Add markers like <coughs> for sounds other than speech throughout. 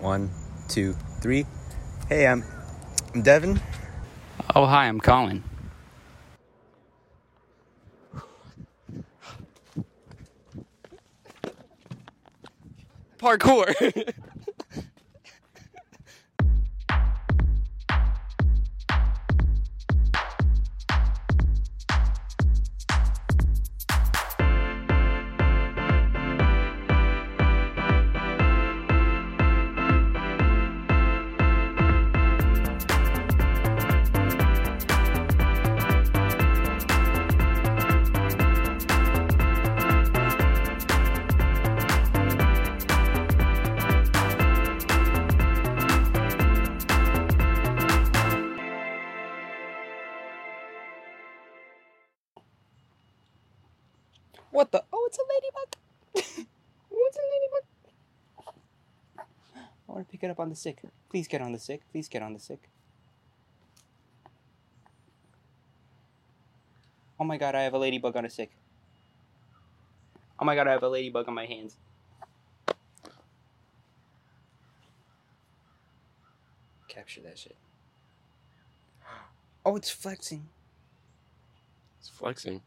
One, two, three. Hey, I'm, I'm Devin. Oh, hi, I'm Colin. Parkour. <laughs> up on the sick. Please get on the sick. Please get on the sick. Oh my god, I have a ladybug on a stick. Oh my god, I have a ladybug on my hands. Capture that shit. Oh, it's flexing. it's flexing.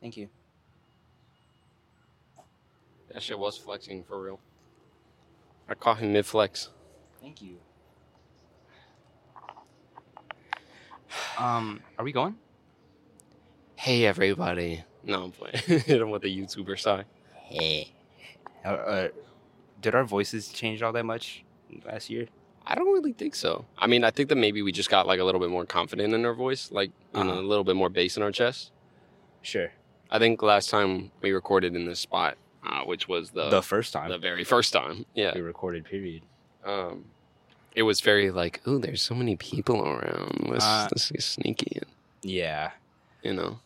Thank you. That shit was flexing for real. I caught him mid flex. Thank you. <sighs> Um, are we going? Hey everybody. No, I'm playing. <laughs> Hit him with a YouTuber sigh. Hey. Uh, uh, did our voices change all that much last year? I don't really think so. I mean, I think that maybe we just got like a little bit more confident in our voice, like you know, Uh-huh. a little bit more bass in our chest. Sure. I think last time we recorded in this spot, uh, which was the the first time the very first time, yeah, we recorded, period. um, it was very like, oh, there's so many people around. Let's Uh, let's get sneaky, Yeah. you know.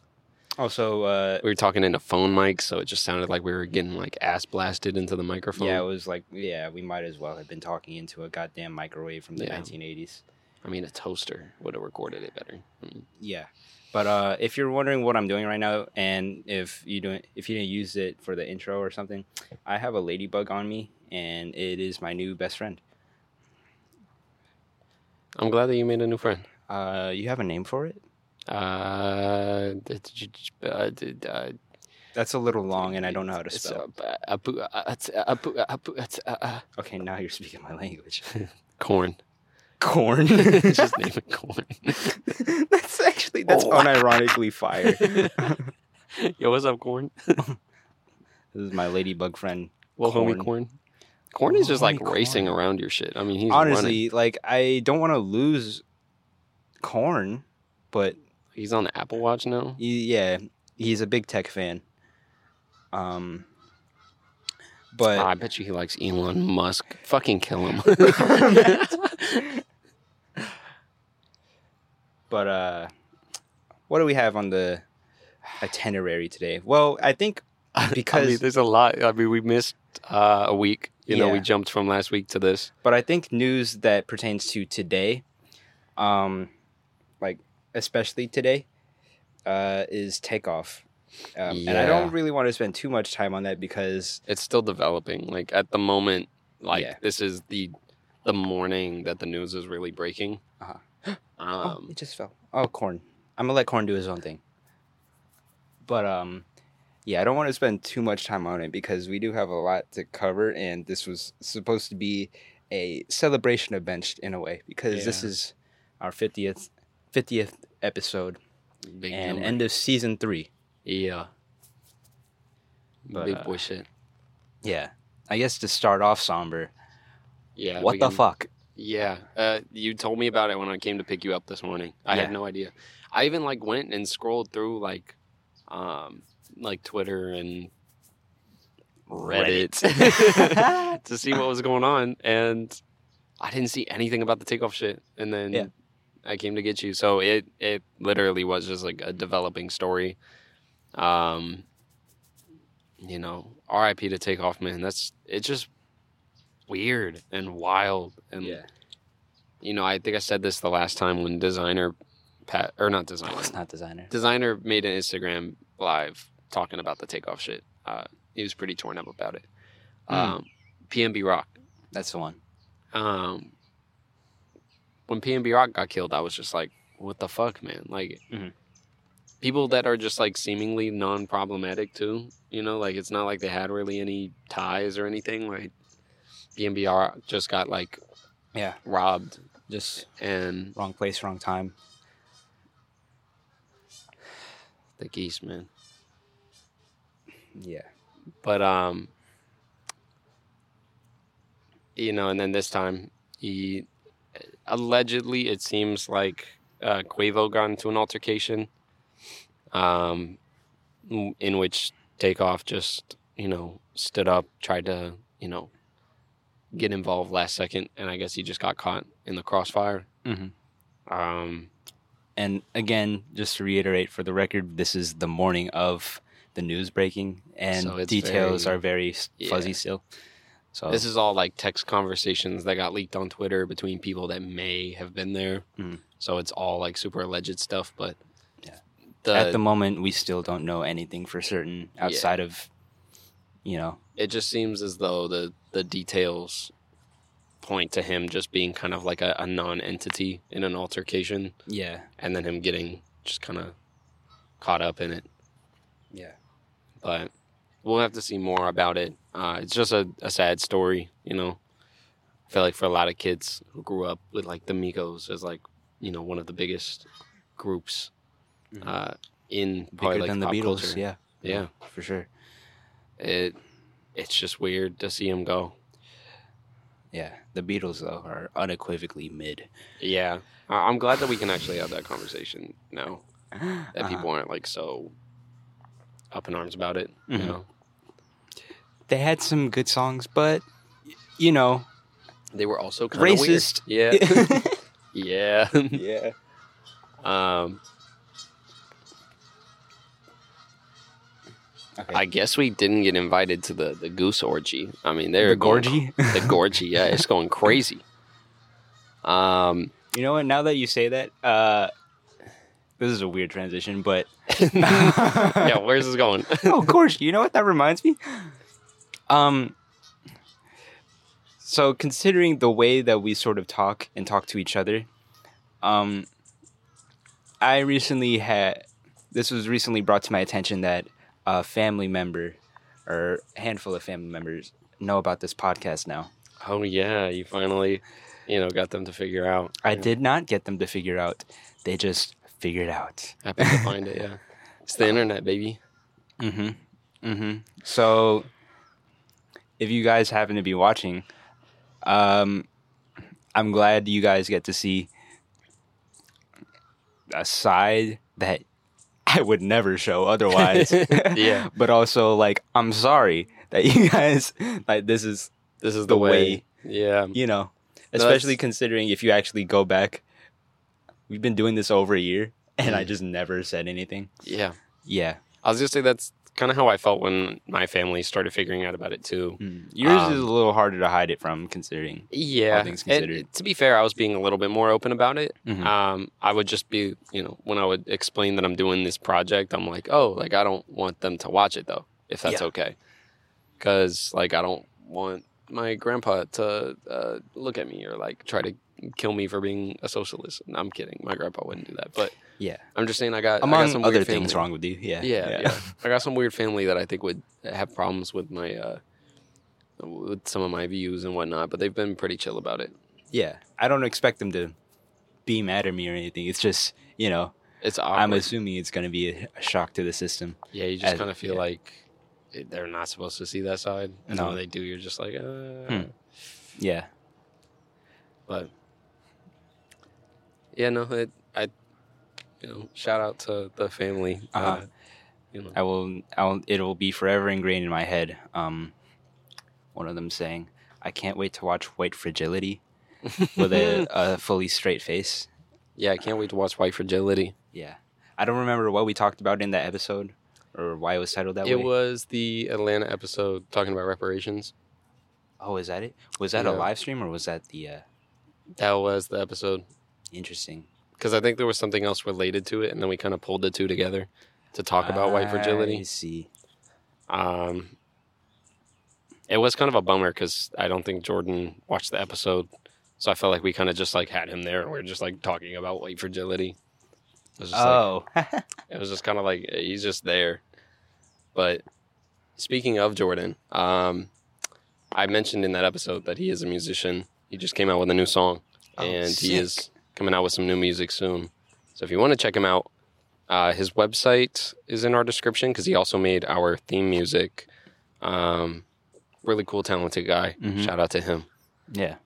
Also, uh, We were talking into phone mics, so it just sounded like we were getting like ass blasted into the microphone. yeah, it was like, yeah, we might as well have been talking into a goddamn microwave from the Yeah. 1980s. I mean, a toaster would have recorded it better. I mean, Yeah. But uh, if you're wondering what I'm doing right now, and if you don't, if you didn't use it for the intro or something, I have a ladybug on me, and it is my new best friend. I'm glad that you made a new friend. Uh, you have a name for it? Uh, uh, uh, That's a little long, and I don't know how to spell. apu- it's, apu- apu- it's, Okay, now you're speaking my language. <laughs> corn. Corn. <laughs> <laughs> just name it corn. <laughs> that's actually that's Oh. unironically fire. Yo, what's up, corn? This is my ladybug friend. Well, Corn. homie, corn. Corn is just like Homie racing Corn. around your shit. I mean, he's running. Honestly, like I don't want to lose corn, but He's on the Apple Watch now. he, yeah, he's a big tech fan. Um, but Ah, I bet you he likes Elon Musk. Fucking kill him. But uh, what do we have on the itinerary today? Well, I think <laughs> I mean, Because- there's a lot. I mean, we missed uh, a week. You know, we jumped from last week to this. But I think news that pertains to today, um, like especially today, uh, is takeoff. Um, And I don't really want to spend too much time on that because It's still developing. Like at the moment, like Yeah. this is the the morning that the news is really breaking. Uh-huh. Oh, Um, it just fell. Oh, corn. I'm gonna let corn do his own thing. But um, yeah, I don't want to spend too much time on it because we do have a lot to cover, and this was supposed to be a celebration of benched in a way because this is our fiftieth fiftieth episode big and number. end of season three. yeah, But, big uh, shit. Yeah. I guess to start off somber. Yeah. what the can- fuck? Yeah, uh, you told me about it when I came to pick you up this morning. I Yeah. had no idea. I even like went and scrolled through like, um, like Twitter and Reddit, <laughs> to see what was going on, and I didn't see anything about the takeoff shit. And then Yeah. I came to get you, so it it literally was just like a developing story. Um, you know, R.I.P. to takeoff, man. That's it. just weird and wild and Yeah. you know, I think I said this the last time when designer Pat or not designer. It's not designer. Designer made an Instagram live talking about the takeoff shit. uh, he was pretty torn up about it. Mm. Um, PNB Rock. That's the one. Um, when PNB Rock got killed, I was just like, "What the fuck, man!" Like, Mhm. people that are just like seemingly non-problematic too. You know, like it's not like they had really any ties or anything. Like, Rock just got like Yeah. robbed, Just and wrong place, wrong time. the geese, man. Yeah. But um, you know, and then this time he allegedly it seems like uh, Quavo got into an altercation, um, in which Takeoff just you know stood up, tried to you know get involved last second, and I guess he just got caught in the crossfire. Mhm. Um, And again, just to reiterate for the record, this is the morning of the news breaking, and So details very- are very fuzzy Yeah. still. So This is all like text conversations that got leaked on Twitter between people that may have been there. Mhm. So it's all like super alleged stuff. But Yeah. the, at the moment, we still don't know anything for certain outside of, you know, it just seems as though the the details point to him just being kind of like a, a non-entity in an altercation, yeah, and then him getting just kind of caught up in it. yeah, But we'll have to see more about it. Uh, it's just a, a sad story, you know. I feel like for a lot of kids who grew up with like the Migos as like you know one of the biggest groups Mhm. uh, in bigger like than the Beatles. culture. Yeah, yeah. for sure. It it's just weird to see him go. Yeah, the Beatles though are unequivocally mid. Yeah, I- I'm glad that we can actually have that conversation now. <gasps> That Uh-huh. people aren't like so up in arms about it. You Mhm. know, They had some good songs, but you know, they were also kind of racist. Yeah, <laughs> <laughs> yeah. yeah. um, Okay. I guess we didn't get invited to the the goose orgy. I mean, they're the going- Gorgie. the <laughs> gorgy. Yeah, it's going crazy. Um, you know what? Now that you say that, uh, this is a weird transition, but <laughs> <laughs> yeah, where's this going? oh, Gorgie. You know what that reminds me? Um. So considering the way that we sort of talk and talk to each other, um, I recently had this was recently brought to my attention that a family member or a handful of family members know about this podcast now. oh yeah, you finally, you know, got them to figure out. I Yeah. did not get them to figure out. They just figured out. Happy to find it. Yeah, it's the internet, baby. Mm-hmm. Mm-hmm. So if you guys happen to be watching, um I'm glad you guys get to see a side that I would never show otherwise. <laughs> Yeah. <laughs> But also like I'm sorry that you guys like this is This is the the, way. way. Yeah, you know, That's- especially considering if you actually go back we've been doing this over a year and I Mm. just never said anything. yeah. Yeah. I was gonna say that's kind of how I felt when my family started figuring out about it too. Mm. Yours is Um, a little harder to hide it from, considering. Yeah, things considered. to be fair, I was being a little bit more open about it. Mhm. Um, I would just be, you know, when I would explain that I'm doing this project, I'm like, oh, like I don't want them to watch it though, if that's Yeah. okay, because like I don't want my grandpa to uh, look at me or like try to kill me for being a socialist. No, I'm kidding. My grandpa wouldn't do that, but Yeah. I'm just saying I got I got some other weird things family. wrong with you. Yeah. Yeah, yeah. <laughs> I got some weird family that I think would have problems with my uh with some of my views and whatnot, but they've been pretty chill about it. Yeah. I don't expect them to be mad at me or anything. It's just, you know, It's awkward. I'm assuming it's going to be a, a shock to the system. yeah, you just kind of feel yeah. like they're not supposed to see that side, and No. when they do, you're just like, uh. Hmm. Yeah. But yeah, no, it, I, you know, shout out to the family. uh Uh-huh. you know, I will, I will, it'll be forever ingrained in my head. Um, one of them saying, I can't wait to watch White Fragility with a, <laughs> a fully straight face. yeah, I can't wait to watch White Fragility. Yeah. I don't remember what we talked about in that episode or why it was titled that It way. It was the Atlanta episode talking about reparations. Oh, is that it? Was that a live stream or was that the uh, That was the episode. Interesting? because I think there was something else related to it, and then we kind of pulled the two together to talk about white I fragility. see. Um, it was kind of a bummer because I don't think Jordan watched the episode, so I felt like we kind of just like had him there. and We are just like talking about white fragility. It was just, like, Oh, <laughs> it was just kind of like he's just there. But speaking of Jordan, um, I mentioned in that episode that he is a musician. He just came out with a new song, Oh, and he is coming out with some new music soon. So if you want to check him out, uh, his website is in our description because he also made our theme music. Um, really cool, talented guy. Mhm. Shout out to him. yeah.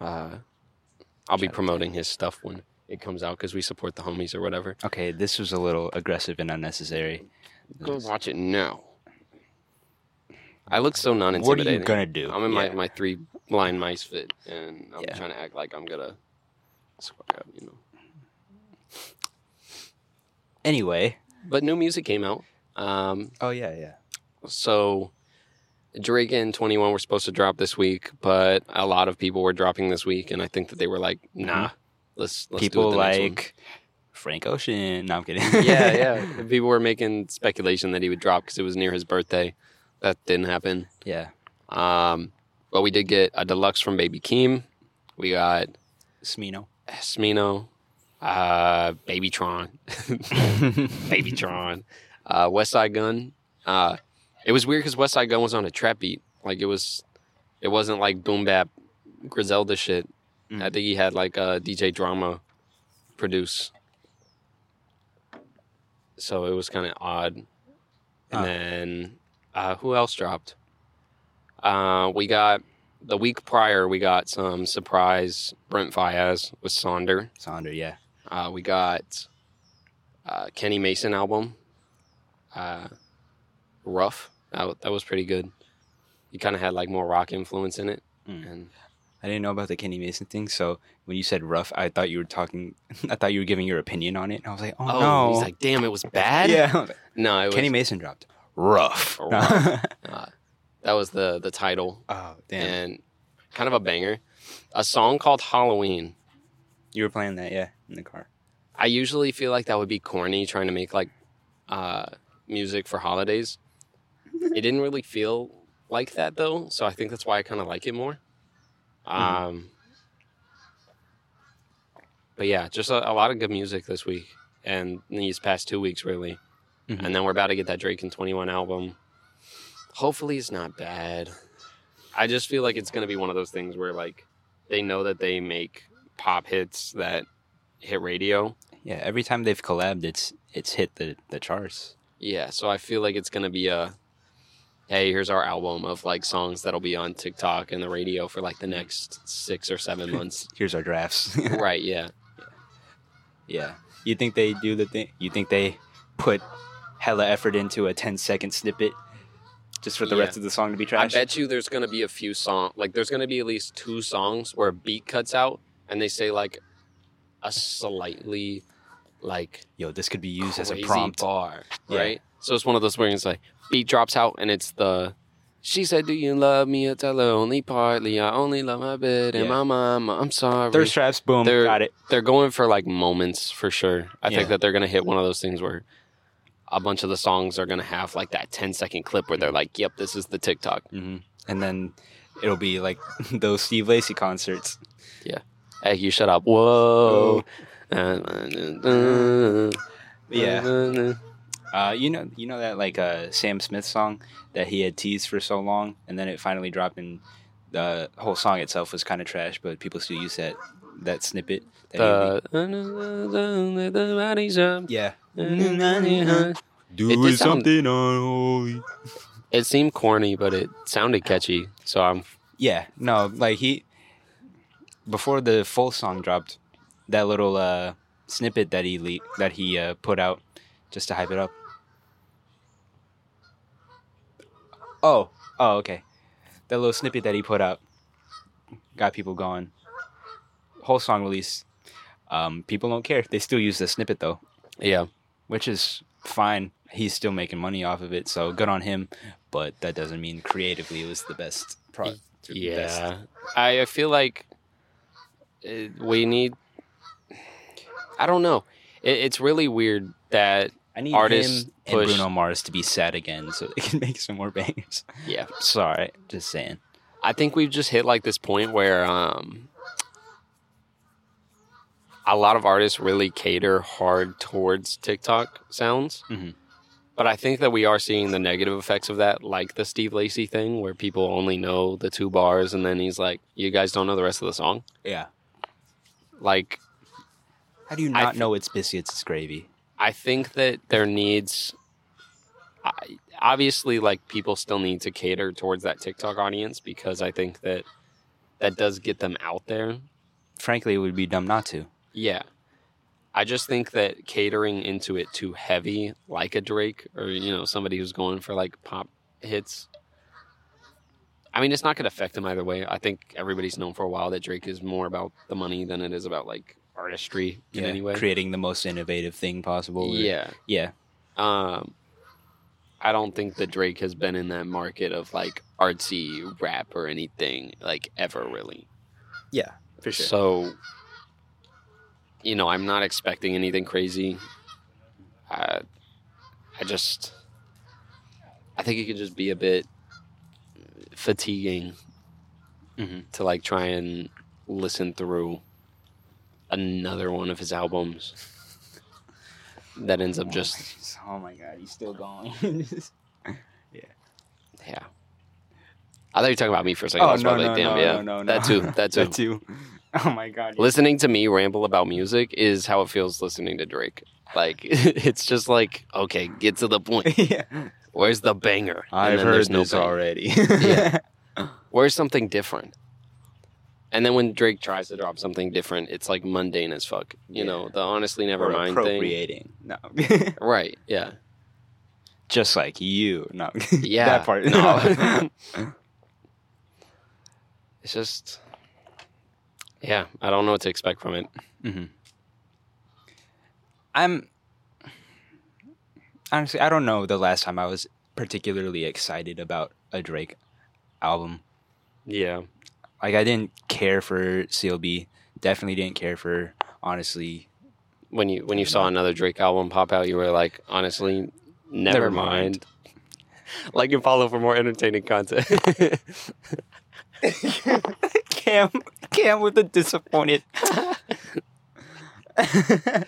Uh, I'll be Shout out to promoting his stuff when it comes out because we support the homies or whatever. Okay, this was a little aggressive and unnecessary. Go watch it now. I look so non intimidating. What are you gonna do? I'm in my, Yeah. my three blind mice fit, and I'm Yeah. trying to act like I'm gonna you know. Anyway. But new music came out. Um, Oh yeah, yeah. so Drake and 21 were supposed to drop this week, but a lot of people were dropping this week, and I think that they were like, nah, let's, let's do Mm-hmm. People it the next one. like Frank Ocean. No, I'm kidding. <laughs> yeah, <laughs> yeah. People were making speculation that he would drop because it was near his birthday. That didn't happen. yeah. Um, but we did get a deluxe from Baby Keem. We got Smino. Smino, uh, Babytron, <laughs> Babytron, uh, Westside Gunn. Uh, it was weird because Westside Gunn was on a trap beat. Like it was, it wasn't like boom bap Griselda shit. Mm. I think he had like uh, DJ Drama produce. So it was kind of odd. And then uh, who else dropped? Uh, we got the week prior. We got some surprise Brent Faiyaz with Sonder. Sonder, yeah. Uh, we got uh, Kenny Mason album. Uh, Rough. That, that was pretty good. He kind of had like more rock influence in it. Mm. And I didn't know about the Kenny Mason thing, so when you said rough, I thought you were talking. <laughs> I thought you were giving your opinion on it. And I was like, oh, oh, no. he's like, damn, it was <laughs> bad. yeah. <laughs> No, it was. Kenny Mason dropped rough. Rough. uh, that was the the title oh damn! and kind of a banger. A song called Halloween. you were playing that, yeah, in the car. I usually feel like that would be corny trying to make like uh, music for holidays. it didn't really feel like that though, so I think that's why I kind of like it more. Um, but yeah, just a, a lot of good music this week and these past two weeks really. Mhm. And then we're about to get that Drake and Twenty One album. Hopefully, it's not bad. I just feel like it's gonna be one of those things where like they know that they make pop hits that hit radio. Yeah, every time they've collabed, it's it's hit the the charts. Yeah, so I feel like it's gonna be a hey, here's our album of like songs that'll be on TikTok and the radio for like the next six or seven <laughs> months. Here's our drafts. <laughs> right, yeah. yeah, you think they do the thing? You think they put hella effort into a 10 second snippet just for the Yeah. rest of the song to be trash. I bet you there's gonna be a few songs like there's gonna be at least two songs where a beat cuts out and they say like a slightly like Yo, this could be used as a prompt. bar, Yeah. right? So it's one of those where it's like beat drops out and it's the she said, "Do you love me?" I tell her only partly. I only love my bed and Yeah. my mom. I'm sorry. Thirst traps, boom, They're- got it. they're going for like moments for sure. I Yeah. think that they're gonna hit one of those things where a bunch of the songs are gonna have like that 10 second clip where they're like, "Yep, this is the TikTok." hmm And then it'll be like <laughs> those Steve Lacy concerts. Yeah. Hey, you shut up! Whoa. Yeah. Uh, you know, you know that like uh, Sam Smith song that he had teased for so long, and then it finally dropped, and the whole song itself was kind of trash, but people still use that that snippet. That The the bodies yeah, It did sound- something unholy. It seemed corny, but it sounded catchy. So I'm Yeah, no, like he before the full song dropped, that little uh, snippet that he le- that he uh, put out just to hype it up. Oh, oh, okay. That little snippet that he put out got people going. Whole song release. Um, people don't care. They still use the snippet though, yeah. which is fine. He's still making money off of it, so good on him. But that doesn't mean creatively it was the best product. Yeah, I I feel like uh, we need. I don't know. It's really weird that I need Artists him and push- Bruno Mars to be sad again so they can <laughs> make some more bangers. Yeah. Sorry, just saying. I think we've just hit like this point where um, a lot of artists really cater hard towards TikTok sounds. Mhm. But I think that we are seeing the negative effects of that, like the Steve Lacy thing, where people only know the two bars and then he's like, You guys don't know the rest of the song? Yeah. Like, How do you not th- know it's biscuits? It's gravy. I think that there needs, I, obviously, like people still need to cater towards that TikTok audience because I think that that does get them out there. Frankly, it would be dumb not to. Yeah. I just think that catering into it too heavy, like a Drake or, you know, somebody who's going for like pop hits. I mean, it's not going to affect him either way. I think everybody's known for a while that Drake is more about the money than it is about like artistry in Yeah, any way. creating the most innovative thing possible. or- Yeah. yeah. Um, I don't think that Drake has been in that market of like artsy rap or anything like ever really. Yeah, for sure. So, you know, I'm not expecting anything crazy. I, I just, I think it could just be a bit fatiguing hmm to like try and listen through another one of his albums that ends up just, Oh my god, he's still going. <laughs> yeah. Yeah. I thought you were talking about me for a second. I was probably like, damn, yeah. <laughs> That too, that too. that too. <laughs> Oh my god. listening to me ramble about music is how it feels listening to Drake. Like <laughs> it's just like, okay, get to the point. <laughs> yeah. Where's the banger? I've heard there's no this banger. already. Yeah. Where's something different? And then when Drake tries to drop something different, it's like mundane as fuck. You Yeah. know, the honestly never Or mind thing. appropriating. No. Right, yeah. Just like you. No. Yeah. that part. No. it's just Yeah, I don't know what to expect from it. hmm I'm honestly, I don't know the last time I was particularly excited about a Drake album. Yeah. Like I didn't care for CLB. Definitely didn't care for honestly. When you when you saw another Drake album pop out, you were like, honestly, never, Never mind. <laughs> like and follow for more entertaining content. <laughs> <laughs> Cam, Cam with the disappointed. <laughs>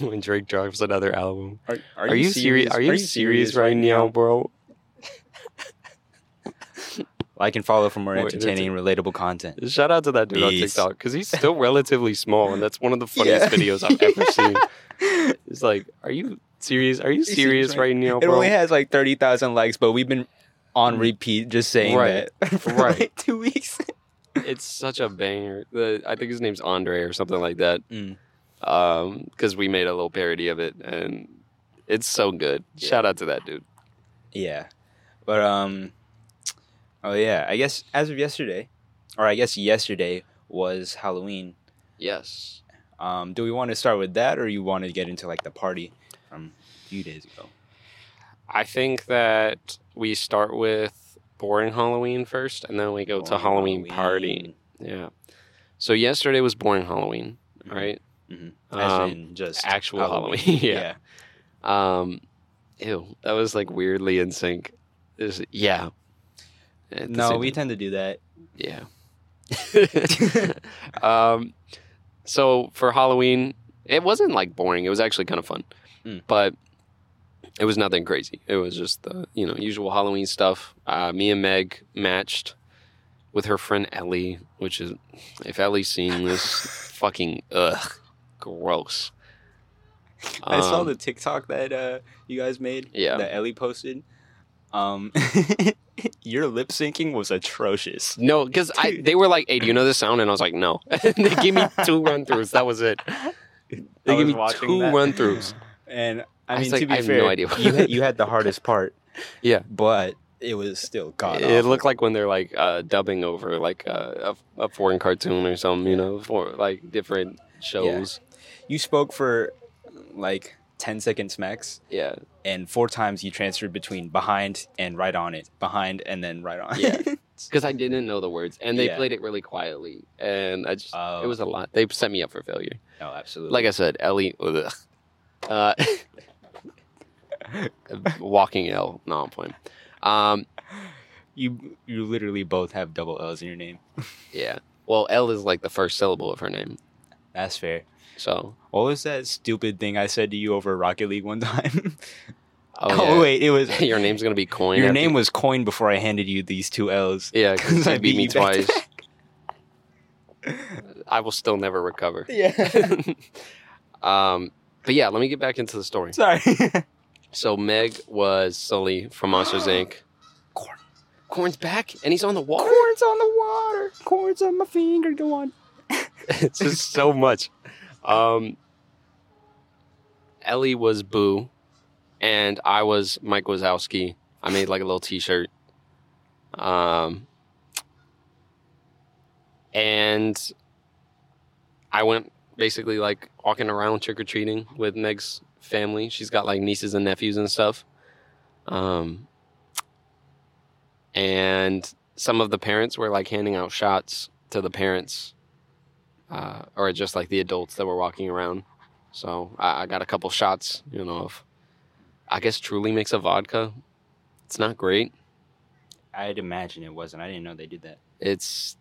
when Drake drops another album. Are, Are, you serious? Are you serious right now, bro? <laughs> I can follow for more More entertaining, relatable content. Shout out to that dude on TikTok because he's still relatively small, and that's one of the funniest Yeah. videos I've ever <laughs> seen. It's like, are you serious? Are you serious right now, bro? It only has like thirty thousand likes, but we've been on repeat just saying Right. that <laughs> for Right. like two weeks. <laughs> it's such a banger. The, I think his name's Andre or something like that. Mm. Um, because we made a little parody of it, and it's so good. Yeah. Shout out to that dude. Yeah, but um, oh yeah, I guess as of yesterday, or I guess yesterday was Halloween. Yes. Um, do we want to start with that, or you want to get into like the party from a few days ago? I think that we start with boring Halloween first, and then we go to Boring Halloween, party. Yeah. So yesterday was boring Halloween, Mhm. right? Mhm. Um, in just actual Halloween, <laughs> <laughs> yeah. yeah. Um, ew, that was like weirdly in sync. Is yeah. No, we time. tend to do that. yeah. <laughs> um, so for Halloween, it wasn't like boring. It was actually kind of fun, Mm. but it was nothing crazy. It was just the you know usual Halloween stuff. Uh, me and Meg matched with her friend Ellie, which is if Ellie's seen this, <laughs> fucking ugh, gross. I saw Um, the TikTok that uh, you guys made. Yeah. That Ellie posted. Um, <laughs> your lip syncing was atrocious. No, because I <laughs> they were like, "Hey, do you know this sound?" And I was like, "No." They gave me two run throughs. That was it. They I gave me two run throughs. And I I mean, like, to be I fair, no idea. you <laughs> had, you had the hardest <laughs> part. Yeah. but it was still god. It looked like when they're like uh, dubbing over like uh, a, a foreign cartoon or something, you know, for like different shows. you spoke for like 10 seconds max, Yeah, and four times you transferred between behind and right on it, behind and then right on. Yeah. <laughs> because I didn't know the words, and they Yeah. played it really quietly, and I just Oh. it was a lot. They set me up for failure. Oh, absolutely. Like I said, Ellie. Uh, walking L. No, I'm playing. Um, You you literally both have double L's in your name. <laughs> yeah. Well, L is like the first syllable of her name. That's fair. So. What was that stupid thing I said to you over Rocket League one <laughs> time? Oh, yeah. wait, it was <laughs> Your name's gonna be Coin. your name was Coin before I handed you these two L's. Yeah, because I you beat me you back to twice. I will still never recover. Yeah. um, but yeah, let me get back into the story. Sorry. So Meg was Sully from Monsters Inc. Corn. Corn's back, and he's on the water. Corn's on the water. Corn's on my finger. Go on. <laughs> it's just so much. Um, Ellie was Boo, and I was Mike Wazowski. I made like a little T-shirt. Um, and I went basically like walking around trick or treating with Meg's family. She's got like nieces and nephews and stuff. Um, and some of the parents were like handing out shots to the parents uh, or just like the adults that were walking around. So I, I got a couple shots, you know, of I guess Truly makes a vodka. It's not great. I'd imagine it wasn't. I didn't know they did that. It's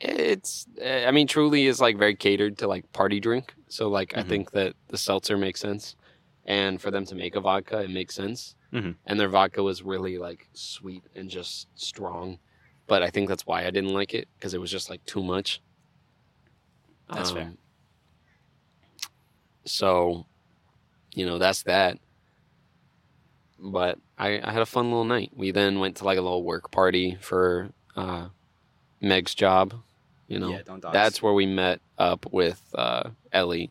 it's eh, I mean Truly is like very catered to like party drink. So like I Mhm. think that the seltzer makes sense. And for them to make a vodka, it makes sense. Mhm. And their vodka was really like sweet and just strong. But I think that's why I didn't like it because it was just like too much. That's fair. Um, So, you know, that's that. But I, I had a fun little night. We then went to like a little work party for uh, Meg's job. You know, yeah, don't dox. that's where we met up with uh, Ellie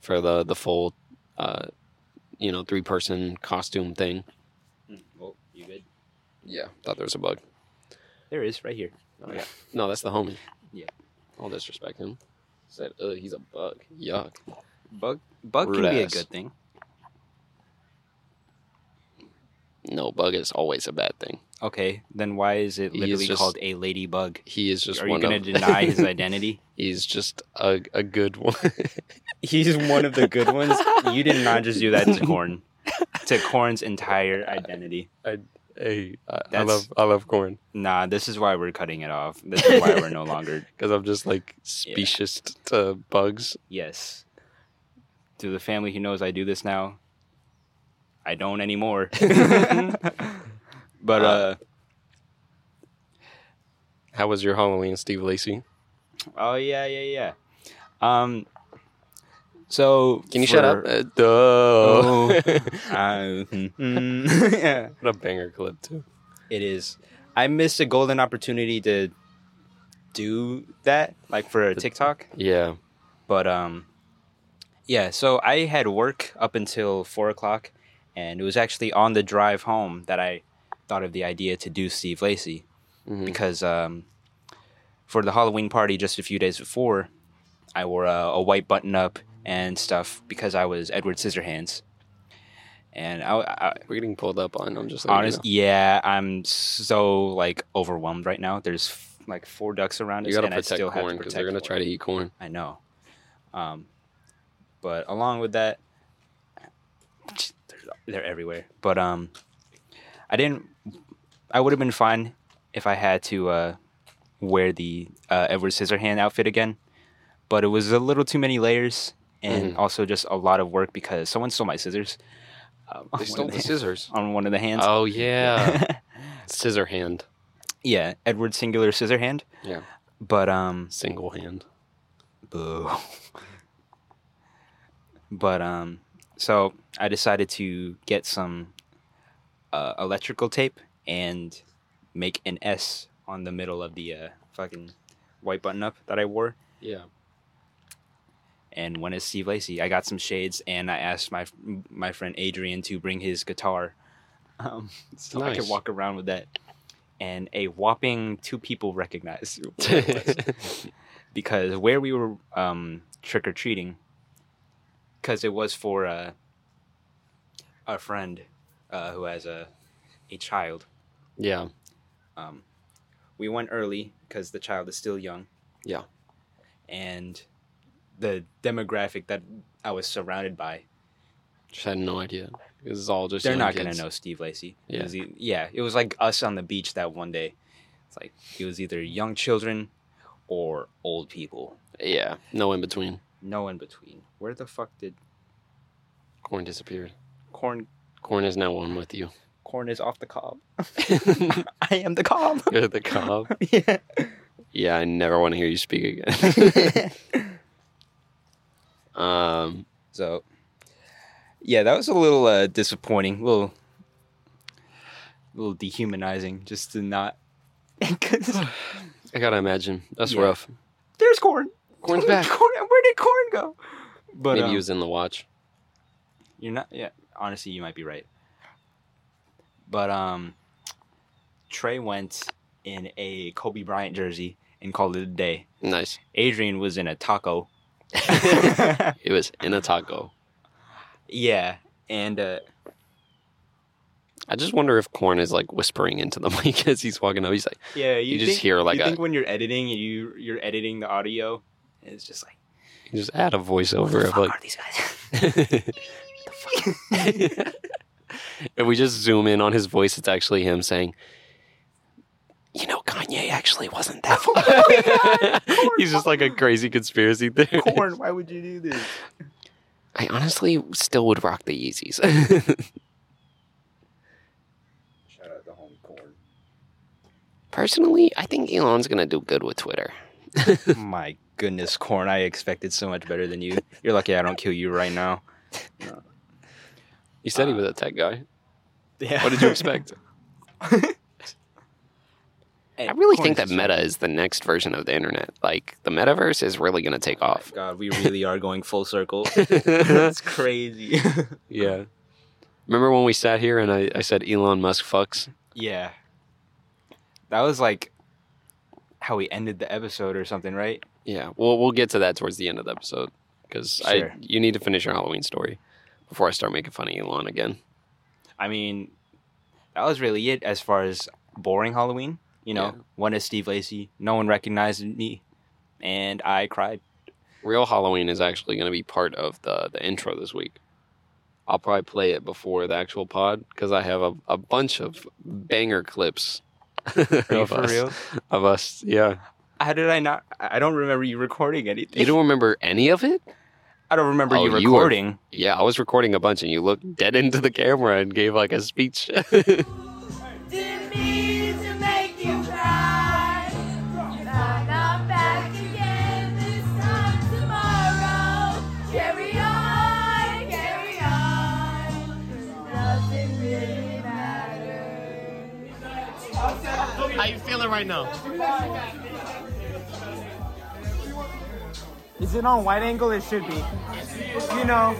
for the the full, uh, you know, three person costume thing. Mm, Well, you good? Yeah, thought there was a bug. There is right here. Oh, yeah. No, that's the homie. Yeah. All disrespect him. Said, Ugh, he's a bug. Yuck. Bug bug Rude can be a good thing. No, bug is always a bad thing. Okay, then why is it literally just- called a ladybug? He is just Are you one gonna deny his <laughs> identity? He's just a, a good one. <laughs> He's one of the good ones. You did not just do that to <laughs> Corn. To Corn's entire identity. hey, I, I That's- love I love corn Nah, this is why we're cutting it off. This is why we're no longer. because I'm just like specious to bugs. Yes. To the family who knows I do this now, I don't anymore. But uh, How was your Halloween, Steve Lacy? oh yeah, yeah, yeah. Um, so Can you shut up? Uh, duh. <laughs> Uh, mm, <laughs> yeah, what a banger clip too. it is. I missed a golden opportunity to do that, like for a TikTok. Yeah. But um, yeah. So I had work up until four o'clock, and it was actually on the drive home that I thought of the idea to do Steve Lacy Mhm. because um, for the Halloween party just a few days before, I wore a, a white button up and stuff because I was Edward Scissorhands. And I, I We're getting pulled up on. I'm just honest, yeah, I'm so like overwhelmed right now. There's f- like four ducks around you, us, gotta and I still have corn to because protect they're gonna corn. try to eat corn. I know. Um, but along with that, <sniffs> they're, they're everywhere. But um, I didn't. I would have been fine if I had to uh, wear the uh, Edward Scissorhand outfit again. But it was a little too many layers, and Mhm. also just a lot of work because someone stole my scissors. Um, They stole of the scissors. <laughs> on one of the hands. Oh <laughs> yeah, scissor hand, yeah, Edward singular scissor hand. Yeah. But um, single hand. Boo. <laughs> but um, so I decided to get some uh, electrical tape and make an S on the middle of the uh, fucking white button up that I wore. Yeah. And when it's Steve Lacy, I got some shades, and I asked my my friend Adrian to bring his guitar, um, <laughs> so I could walk around with that. And a whopping two people recognized <laughs> what it <laughs> was because where we were um, trick or treating, because it was for uh, a friend uh, who has a a child. Yeah. Um, we went early because the child is still young. Yeah. And the demographic that I was surrounded by. Just had no idea. This is all just. They're not kids. gonna know Steve Lacy. It Yeah. was e- yeah. It was like us on the beach that one day. It's like it was either young children or old people. Yeah, no in between. No in between. Where the fuck did Corn disappeared. corn? Corn is now one with you. Corn is off the cob. <laughs> <laughs> I am the cob. <laughs> You're the cob. yeah. Yeah, I never want to hear you speak again. um, So, yeah, that was a little uh, disappointing, a little, little dehumanizing, just to not. <sighs> I gotta imagine that's Yeah. rough. there's corn. Corn's back. Corn, where did corn go? But Maybe um, he was in the watch. you're not. Yeah, honestly, you might be right. But um, Trey went in a Kobe Bryant jersey and called it a day. Nice. Adrian was in a taco. <laughs> It was in a taco. yeah, and uh, I just wonder if Corn is like whispering into the <laughs> mic as he's walking up. He's like, yeah, you, You just hear, like, you a- think when you're editing and you you're editing the audio, it's just like you just add a voiceover of fuck like. are these guys? <laughs> <laughs> if we just zoom in on his voice, it's actually him saying, "You know, Kanye actually wasn't that." <laughs> Oh <laughs> He's just like a crazy conspiracy theorist. corn, why would you do this? I honestly still would rock the Yeezys. Shout out to home corn. Personally, I think Elon's gonna do good with Twitter. My goodness, corn! I expected so much better than you. You're lucky I don't kill you right now. You said he uh, was a tech guy. Yeah. What did you <laughs> expect? I really think that Meta is the next version of the internet. Like the metaverse is really gonna take oh off. God, we really are going full circle. <laughs> That's crazy. <laughs> yeah. Remember when we sat here and I, I said Elon Musk fucks? yeah. That was like how we ended the episode or something, right? Yeah. Well, we'll get to that towards the end of the episode because Sure. I you need to finish your Halloween story before I start making fun of Elon again. I mean, that was really it as far as boring Halloween. You know, Yeah. one is Steve Lacy. No one recognized me, and I cried. Real Halloween is actually going to be part of the the intro this week. I'll probably play it before the actual pod because I have a, a bunch of banger clips. <laughs> Of for us, real? Of us, yeah. How did I not? I don't remember you recording anything. You don't remember any of it? I don't remember Oh, you you were- recording. Yeah, I was recording a bunch, and you looked dead into the camera and gave like a speech. <laughs> Didn't mean to make you Is it on wide angle? It should be. You know,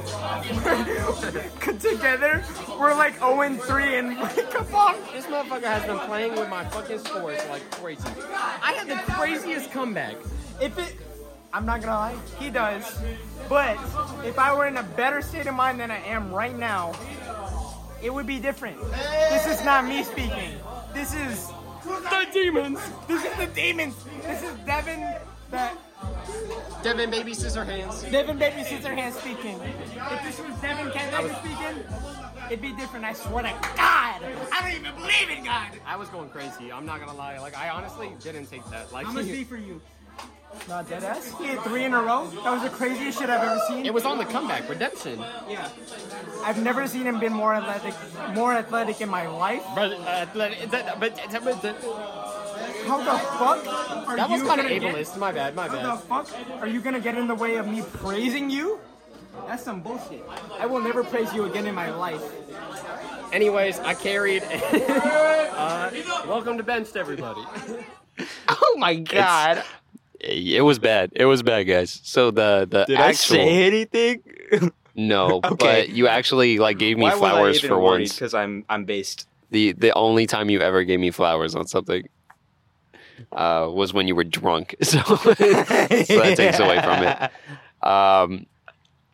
<laughs> together we're like 0 and 3 and come on. This motherfucker has been playing with my fucking scores like crazy. I had the craziest comeback. If it, I'm not gonna lie, he does. But if I were in a better state of mind than I am right now, it would be different. This is not me speaking. This is the demons. This is the demons. This is Devin. That Devin baby scissor hands. Devin Baby Scissorhands speaking. If this was Devin Kazak speaking, it'd be different. I swear to God. I don't even believe in God. I was going crazy. I'm not gonna lie. Like I honestly didn't take that. Like I'm gonna be for you. Not dead ass. He had three in a row. That was the craziest shit I've ever seen. it was on the comeback redemption. Yeah. I've never seen him been more athletic, more athletic in my life. But uh, but that, but, but that How the fuck are was you kind of gonna get- ableist. My bad. My How bad. the fuck are you gonna get in the way of me praising you? That's some bullshit. I will never praise you again in my life. Anyways, I carried. <laughs> uh, welcome to benched, everybody. <laughs> Oh my god! it was bad. It was bad, guys. So the the Did I say anything? <laughs> no, Okay. but you actually like gave me Why flowers for once. Because I'm I'm based. The the only time you ever gave me flowers on something uh, was when you were drunk. <laughs> So, <laughs> so that takes away from it. Um,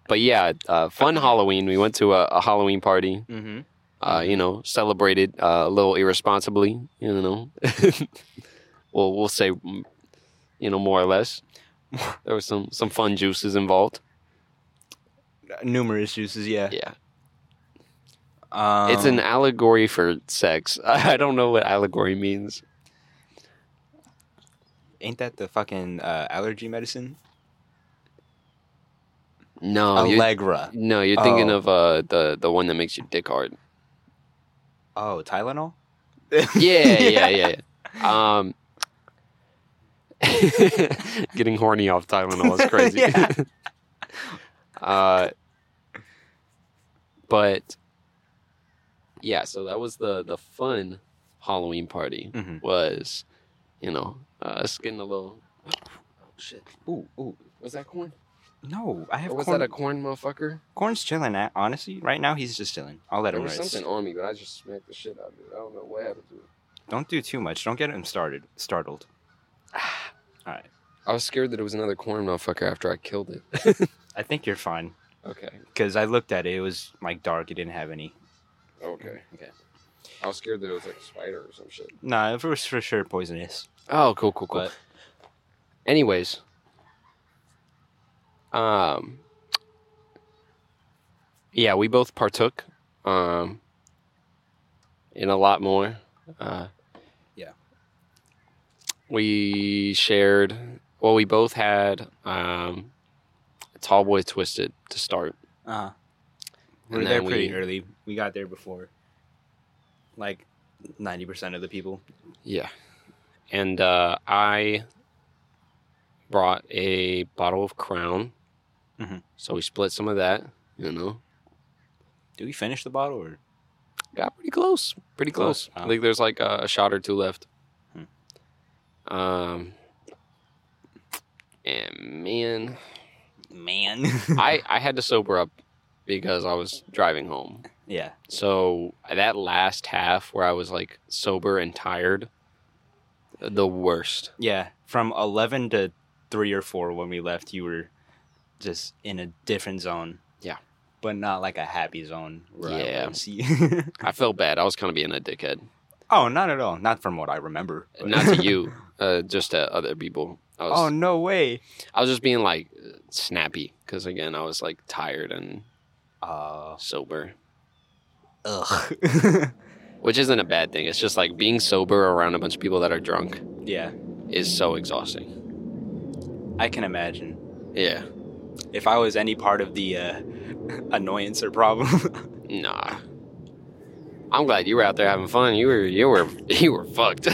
but yeah, uh, fun Halloween. We went to a, a Halloween party. Mm-hmm. Uh, you know, celebrated uh, a little irresponsibly. You know, <laughs> we'll we'll say, mm, you know, more or less. There was some some fun juices involved. Numerous juices, yeah. Yeah, Um, it's an allegory for sex. I don't know what allegory means. Ain't that the fucking uh, allergy medicine? No, you're, Allegra. no, you're thinking Oh. of uh, the the one that makes your dick hard. Oh, Tylenol. Yeah, yeah, <laughs> yeah. yeah. Um, <laughs> getting horny off Tylenol is crazy. <laughs> Yeah. uh, but yeah, so that was the the fun Halloween party. Mhm. Was you know uh, us getting a little. Oh shit! Ooh, ooh. Was that corn? No, I have Or was corn. that a corn motherfucker? Corn's chilling. At, honestly, right now he's just chilling. I'll let There him was rest. something on me, but I just smacked the shit out of it. I don't know what happened to it. Don't do too much. Don't get him started. Startled. <sighs> All right. I was scared that it was another corn motherfucker after I killed it. <laughs> <laughs> I think you're fine okay. because I looked at it. It was like dark. It didn't have any. Okay. Okay. I was scared that it was like a spider or some shit. Nah, it was for sure poisonous. Oh, cool, cool, cool. But Anyways, um, yeah, we both partook, um, in a lot more. Uh, Yeah. We shared. Well, we both had um, tall boy twisted to start. uh, we And were there then pretty we- early. We got there before like ninety percent of the people. Yeah. And uh, I brought a bottle of Crown. Mhm. So we split some of that, you know. Did we finish the bottle or? Got pretty close. Pretty close. Close, I think there's like a, a shot or two left. Hmm. Um, and man, Man. I, <laughs> I had to sober up because I was driving home. Yeah. So that last half where I was like sober and tired, the worst. Yeah. From eleven to three or four when we left, you were just in a different zone. Yeah. But not like a happy zone. Where Yeah. I. I felt bad. I was kind of being a dickhead. oh, not at all. Not from what I remember. but- Not to you, <laughs> uh, just to other people. I was, Oh no way. I was just being like snappy because again, I was like tired and Uh. sober, Ugh. <laughs> which isn't a bad thing. It's just like being sober around a bunch of people that are drunk yeah. is so exhausting. I can imagine. Yeah, If I was any part of the uh, <laughs> annoyance or problem. <laughs> nah. I'm glad you were out there having fun. You were, you were, you were fucked.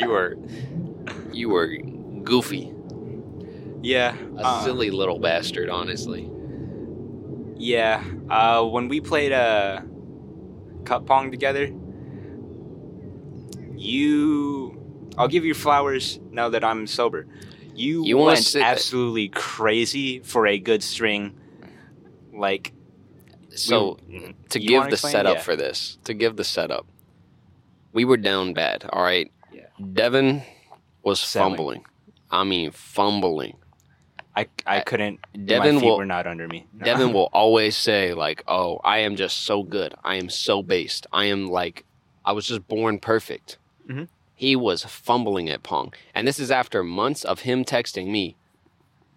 you were, you were goofy, yeah. a uh, silly little bastard. Honestly, Yeah. Uh, when we played uh, cup pong together, you. I'll give you flowers now that I'm sober. You, You went absolutely crazy for a good string. Like, so we- to give the explain? setup Yeah. for this, to give the setup, we were down bad. All right. Yeah. Devin was Selling. fumbling. I mean, fumbling. I, I couldn't. Devin my feet will- were not under me. No. Devin <laughs> will always say like, "Oh, I am just so good. I am so based. I am like, I was just born perfect." Mhm. He was fumbling at Pong, and this is after months of him texting me,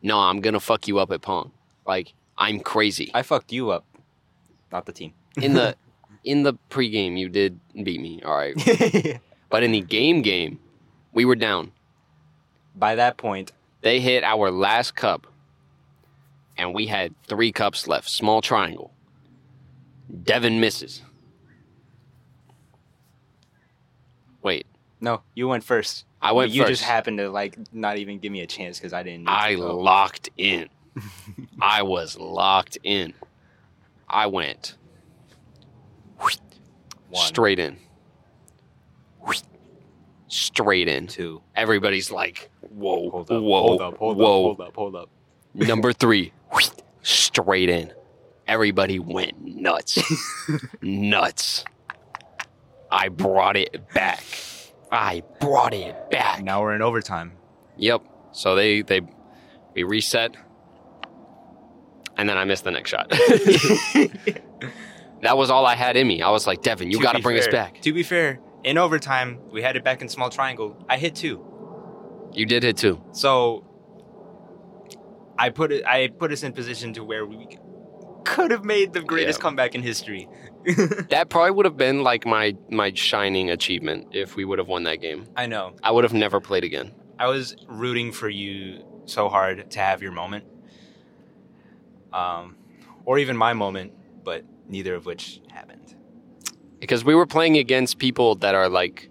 "No, I'm gonna fuck you up at Pong. Like, I'm crazy." I fucked you up, not the team. in the <laughs> in the pregame, you did beat me, all right, <laughs> but in the game game, we were down. By that point, They hit our last cup, and we had three cups left. Small triangle. Devin misses. Wait, no, you went first. I went You first. just happened to like not even give me a chance because I didn't. I oh. locked in. <laughs> I was locked in. I went One, straight in. Straight in. two. Everybody's like, whoa, Hold up. whoa, hold up. Hold whoa. up. Hold up. Hold up. Number three, straight in. Everybody went nuts. <laughs> nuts. I brought it back. I brought it back. Now we're in overtime. Yep. So they they we reset, and then I missed the next shot. <laughs> that was all I had in me. I was like, Devin, you got to bring us back. To be fair, in overtime, we had it back in small triangle. I hit two. You did hit two. So I put it. I put us in position to where we could have made the greatest Yeah. comeback in history. <laughs> That probably would have been like my my shining achievement if we would have won that game. I know. I would have never played again. I was rooting for you so hard to have your moment, um, or even my moment, but neither of which happened. because we were playing against people that are like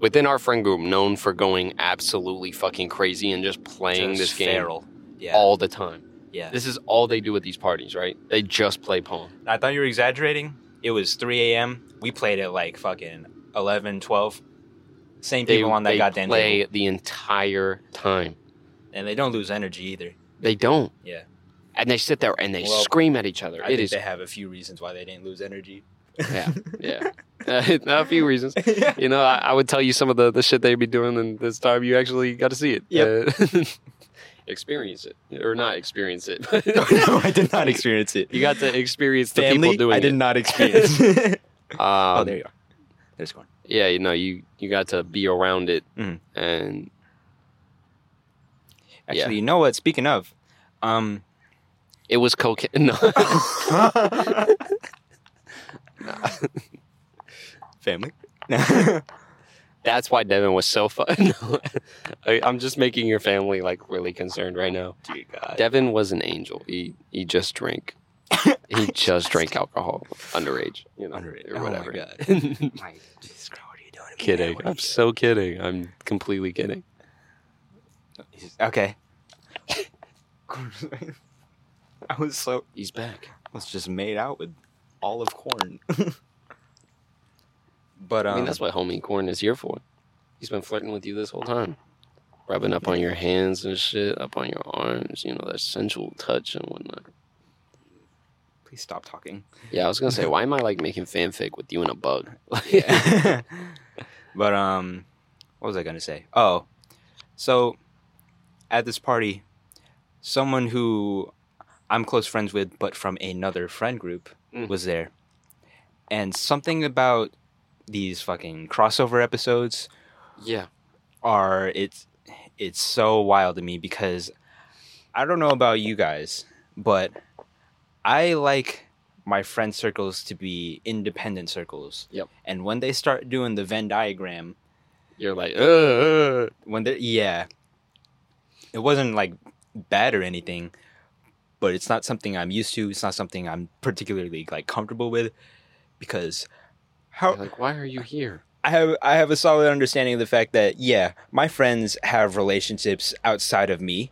within our friend group known for going absolutely fucking crazy and just playing Just this game feral. Yeah. all the time. yeah. This is all they do at these parties, right? They just play Pong. I thought you were exaggerating. It was 3 a.m. We played at like fucking 11, 12. Same They, people on that they goddamn play table. the entire time. And they don't lose energy either. They don't. Yeah. And they sit there and they Well, scream at each other. I It think is they have a few reasons why they didn't lose energy. Yeah, yeah. <laughs> Uh, a few reasons. <laughs> You know, I, I would tell you some of the, the shit they'd be doing, and this time you actually got to see it. Yep. Uh, <laughs> experience it, or not experience it. no, I did not experience it. You got to experience the Family, people doing it. I did it. not experience. it. Um, oh, there you are. There's one. Yeah, you know, you you got to be around it, Mhm. and Actually, Yeah. you know what? Speaking of, um, it was cocaine. No, <laughs> family. <laughs> that's why Devin was so fun. <laughs> No. I, I'm just making your family like really concerned right now. Dear God. Devin was an angel. He he just drank. He just drank alcohol underage, you know, Underage. or Oh my whatever. God. My, Jesus Christ, what are you doing? to me, kidding. man? What are I'm you so kidding. I'm completely kidding. doing? Okay. I was so He's back. I was just made out with olive corn. <laughs> but um, I mean, that's what homie corn is here for. He's been flirting with you this whole time, rubbing up on your hands and shit, up on your arms. You know that sensual touch and whatnot. please stop talking. Yeah, I was gonna say, why am I like making fanfic with you and a bug? <laughs> <laughs> but um, what was I gonna say? Oh, so at this party, someone who I'm close friends with, but from another friend group, Mm. was there, and something about these fucking crossover episodes yeah, are it's it's so wild to me because I don't know about you guys, but I like my friend circles to be independent circles. Yep. And when they start doing the Venn diagram, you're like, uh, when they yeah, it wasn't like bad or anything, but it's not something I'm used to. It's not something I'm particularly like comfortable with because how You're like, why are you here? I have I have a solid understanding of the fact that yeah, my friends have relationships outside of me,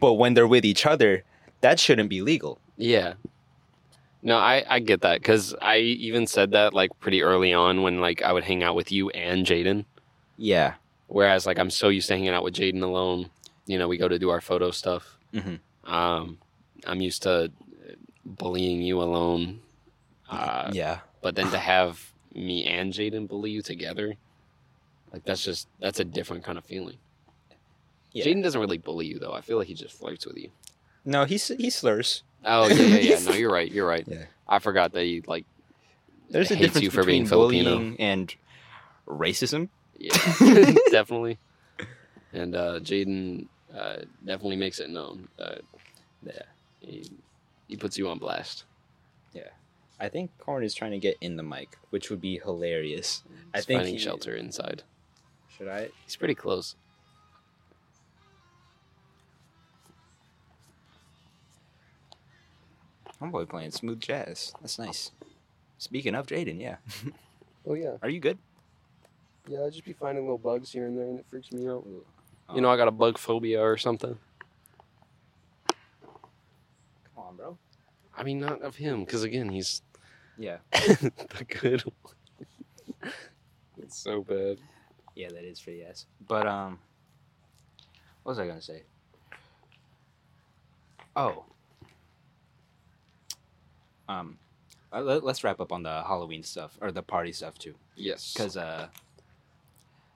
but when they're with each other, that shouldn't be legal. Yeah. No, I, I get that because I even said that like pretty early on when like I would hang out with you and Jaden. Yeah. Whereas like I'm so used to hanging out with Jaden alone. You know, we go to do our photo stuff. Mhm. Um, I'm used to bullying you alone. Uh, yeah. But then to have me and Jaden bully you together, like that's just that's a different kind of feeling. Yeah. Jaden doesn't really bully you though. I feel like he just flirts with you. No, he he slurs. Oh yeah, yeah, yeah. <laughs> No, you're right. You're right. Yeah. I forgot that he like There's a difference you for between being Filipino. bullying and racism. Yeah, <laughs> <laughs> definitely. And uh, Jaden uh, definitely makes it known. Uh, Yeah. He, he puts you on blast. Yeah. I think Corn is trying to get in the mic, which would be hilarious. I think finding he- shelter inside. Should I? He's pretty close. Homeboy playing smooth jazz. That's nice. Speaking of Jaden, yeah. <laughs> Oh yeah, Are you good? yeah. I just be finding little bugs here and there, and it freaks me out. Oh. You know, I got a bug phobia or something. Come on, bro. I mean, not of him, because again, he's Yeah. <laughs> the good one. it's so bad. Yeah, that is pretty ass. But um, what was I gonna say? Oh, um, uh, let, us wrap up on the Halloween stuff or the party stuff too, Yes. because uh,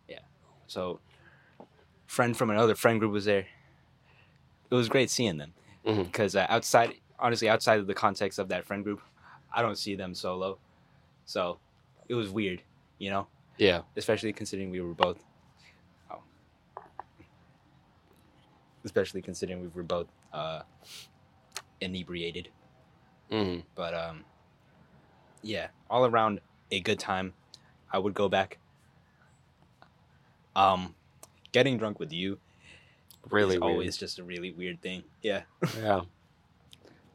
yeah. So, friend from another friend group was there. It was great seeing them because uh, outside, honestly, outside of the context of that friend group, I don't see them solo, so it was weird, you know yeah. especially considering we were both oh especially considering we were both uh, inebriated. Mhm. But um, yeah, all around a good time. I would go back. Um, getting drunk with you Really always just a really weird thing. Yeah. <laughs> Yeah.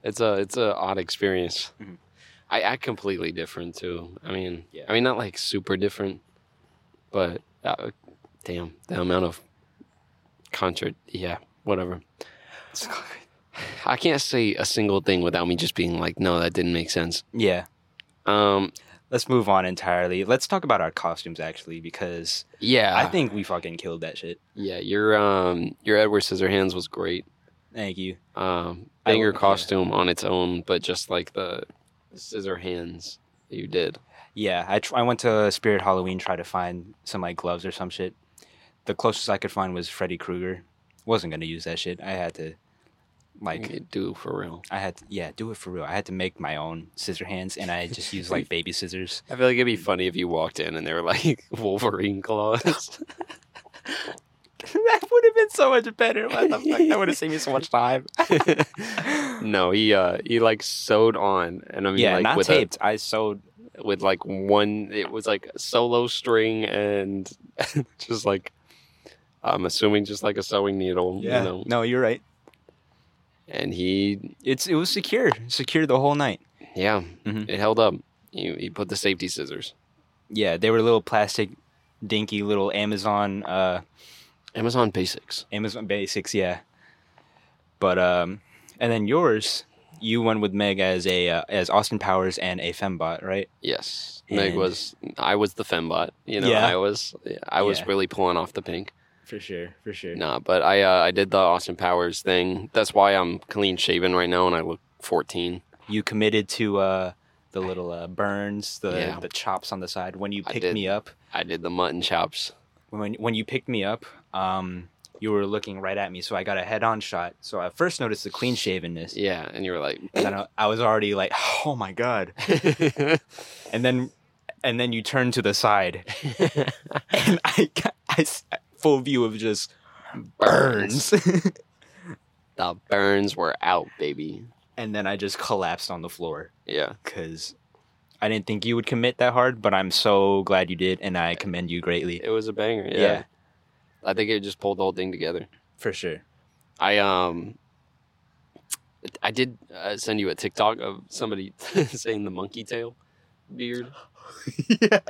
It's a it's a odd experience. Mhm. I act completely different too. I mean, Yeah. I mean not like super different, but uh, damn the amount of concert. Yeah, whatever. <sighs> I can't say a single thing without me just being like, no, that didn't make sense. Yeah. Um, Let's move on entirely. Let's talk about our costumes actually, because yeah, I think we fucking killed that shit. yeah, your um your Edward Scissorhands was great. Thank you. Um, banger costume on its own, but just like the scissor hands that you did. Yeah, I tr- I went to Spirit Halloween try to find some like gloves or some shit. The closest I could find was Freddy Krueger. Wasn't gonna use that shit. I had to, like, do for real. I had to, yeah, do it for real. I had to make my own scissor hands, and I just used like <laughs> baby scissors. I feel like it'd be funny if you walked in and they were like <laughs> Wolverine claws. <laughs> <laughs> that would have been so much better. What the fuck? That would have saved me so much <laughs> time. no, he uh he like sewed on, and I mean yeah, like not with taped. I sewed. with like one. It was like solo string and <laughs> just like I'm assuming just like a sewing needle. You know, No, you're right. and he It's it was secure, secure the whole night. yeah, Mhm. it held up. He he put the safety scissors. Yeah, they were little plastic, dinky little Amazon. uh Amazon Basics. Amazon Basics, yeah. But um, and then yours, you went with Meg as a uh, as Austin Powers and a fembot, right? Yes, Meg was. I was the fembot. You know, Yeah. I was. I was Yeah. really pulling off the pink. For sure, for sure. Nah, but I uh, I did the Austin Powers thing. That's why I'm clean shaven right now, and I look 14. You committed to uh the little uh, burns, the Yeah. the chops on the side. When you picked me up, I did the mutton chops. When when you picked me up, um, you were looking right at me, so I got a head on shot. So I first noticed the clean shavenness. Yeah, and you were like, And I, I was already like, <laughs> oh my god. <laughs> And then and then you turned to the side, <laughs> and I got I full view of just burns. the burns were out, baby. and then I just collapsed on the floor Yeah, because I didn't think you would commit that hard, but I'm so glad you did, and I commend you greatly. it was a banger. Yeah, Yeah. I think it just pulled the whole thing together. For sure. I um, I did uh, send you a TikTok of somebody <laughs> saying the monkey tail beard. yeah. <laughs> <laughs>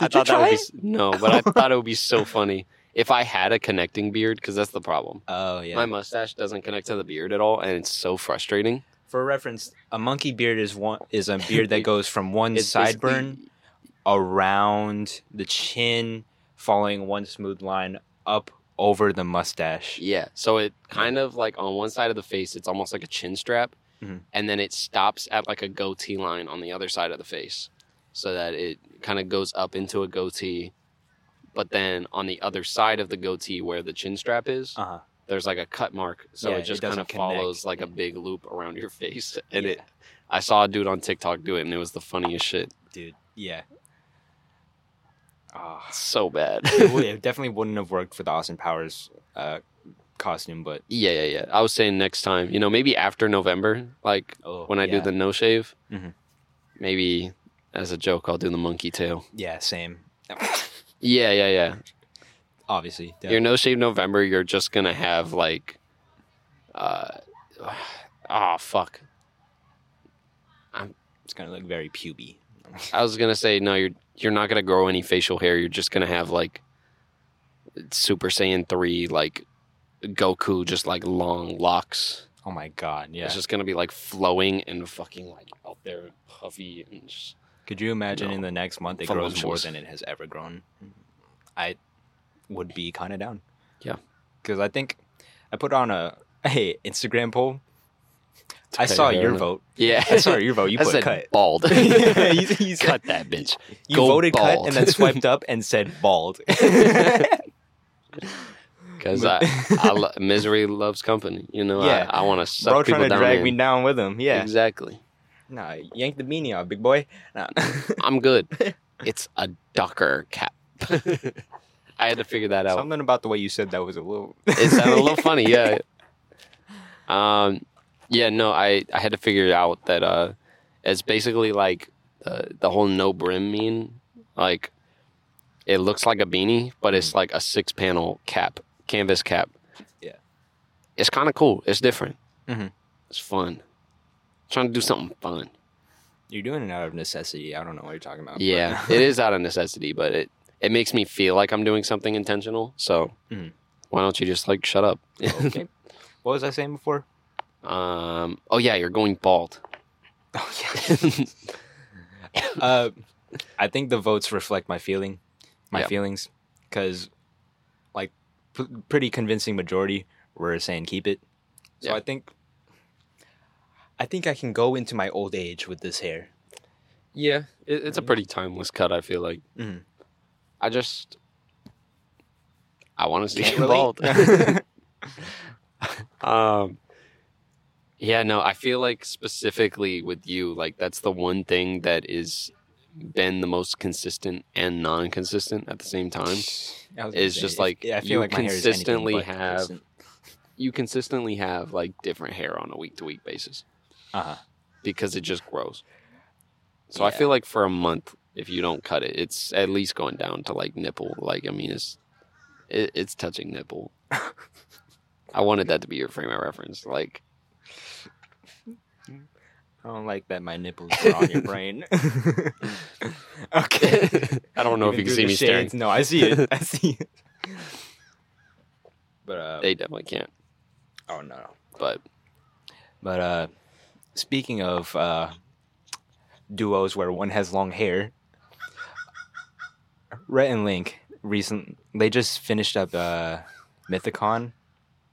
I thought that would be s- no, but I thought it would be so funny if I had a connecting beard because that's the problem. Oh yeah. My mustache doesn't connect to the beard at all, and it's so frustrating. For reference, a monkey beard is one is a beard that <laughs> goes from one It's sideburn around the chin, following one smooth line up over the mustache. Yeah, so it kind of like on one side of the face, it's almost like a chin strap, Mhm. and then it stops at like a goatee line on the other side of the face, so that it kind of goes up into a goatee. But then on the other side of the goatee, where the chin strap is, Uh huh. There's like a cut mark, so Yeah, it just kind of follows like a <laughs> big loop around your face, <laughs> and Yeah. it. I saw a dude on TikTok do it, and it was the funniest shit. Dude. Yeah. Ah. So bad. it, would- <laughs> it definitely wouldn't have worked for the Austin Powers uh, costume, but yeah, yeah, yeah. I was saying next time, you know, maybe after November, like oh, when I do the no shave, Mhm. maybe as a joke, I'll do the monkey tail. yeah, same. Yeah, yeah, yeah. Obviously, Your no shave November, you're just gonna have like, uh, oh fuck. I'm, it's gonna look very puby. <laughs> I was gonna say no, you're you're not gonna grow any facial hair. You're just gonna have like Super Saiyan three, like Goku, just like long locks. Oh my god, yeah. It's just gonna be like flowing and fucking like out there, puffy and just. Could you imagine in the next month it grows more than it has ever grown? I would be kind of down. Yeah. Because I think I put on a hey Instagram poll. I saw your vote. Yeah, I saw your vote. You <laughs> I put said cut. bald. Yeah, <laughs> you- you <laughs> said- cut that bitch. You Go voted cut and then swiped up and said bald. Because I, I lo- misery loves company. You know, Yeah. I, I want to suck Bro, people trying to down drag in. me down with him. Yeah. exactly. Nah, yank the beanie off, big boy. Nah. I'm good. it's a ducker cap. I had to figure that out. Something about the way you said that was a little. It sounded a little <laughs> funny, yeah. Um, yeah, no, I, I had to figure out that uh, it's basically like the the whole no brim mean. Like, it looks like a beanie, but it's like a six panel cap, canvas cap. Yeah. it's kind of cool. It's different. Mhm. It's fun. trying to do something fun. You're doing it out of necessity. I don't know what you're talking about. Yeah, it <laughs> is out of necessity, but it it makes me feel like I'm doing something intentional. So Mhm. why don't you just like shut up? <laughs> okay. What was I saying before? um. Oh yeah, you're going bald. Oh yeah. <laughs> uh, I think the votes reflect my feeling, my Yeah. feelings, because like p- pretty convincing majority were saying keep it. So Yeah. I think I think I can go into my old age with this hair. Yeah, it, it's a pretty timeless cut. I feel like. Mhm. I just I want to see bald. <laughs> um. Yeah, no, I feel like specifically with you, like that's the one thing that is been the most consistent and non-consistent at the same time. I was gonna It's say, just like yeah, I feel you like consistently have- consistent. You consistently have like different hair on a week-to-week basis Uh-huh. because it just grows. So I feel like for a month, if you don't cut it, it's at least going down to like nipple. Like I mean, it's it, it's touching nipple. <laughs> I wanted that to be your frame of reference. Like I don't like that my nipples are on your brain. <laughs> okay. I don't know if you can see me staring. No, I see it. I see it. <laughs> But uh, They definitely can't. oh no, no. But But uh, speaking of uh, duos where one has long hair, Rhett and Link recent they just finished up uh, Mythicon,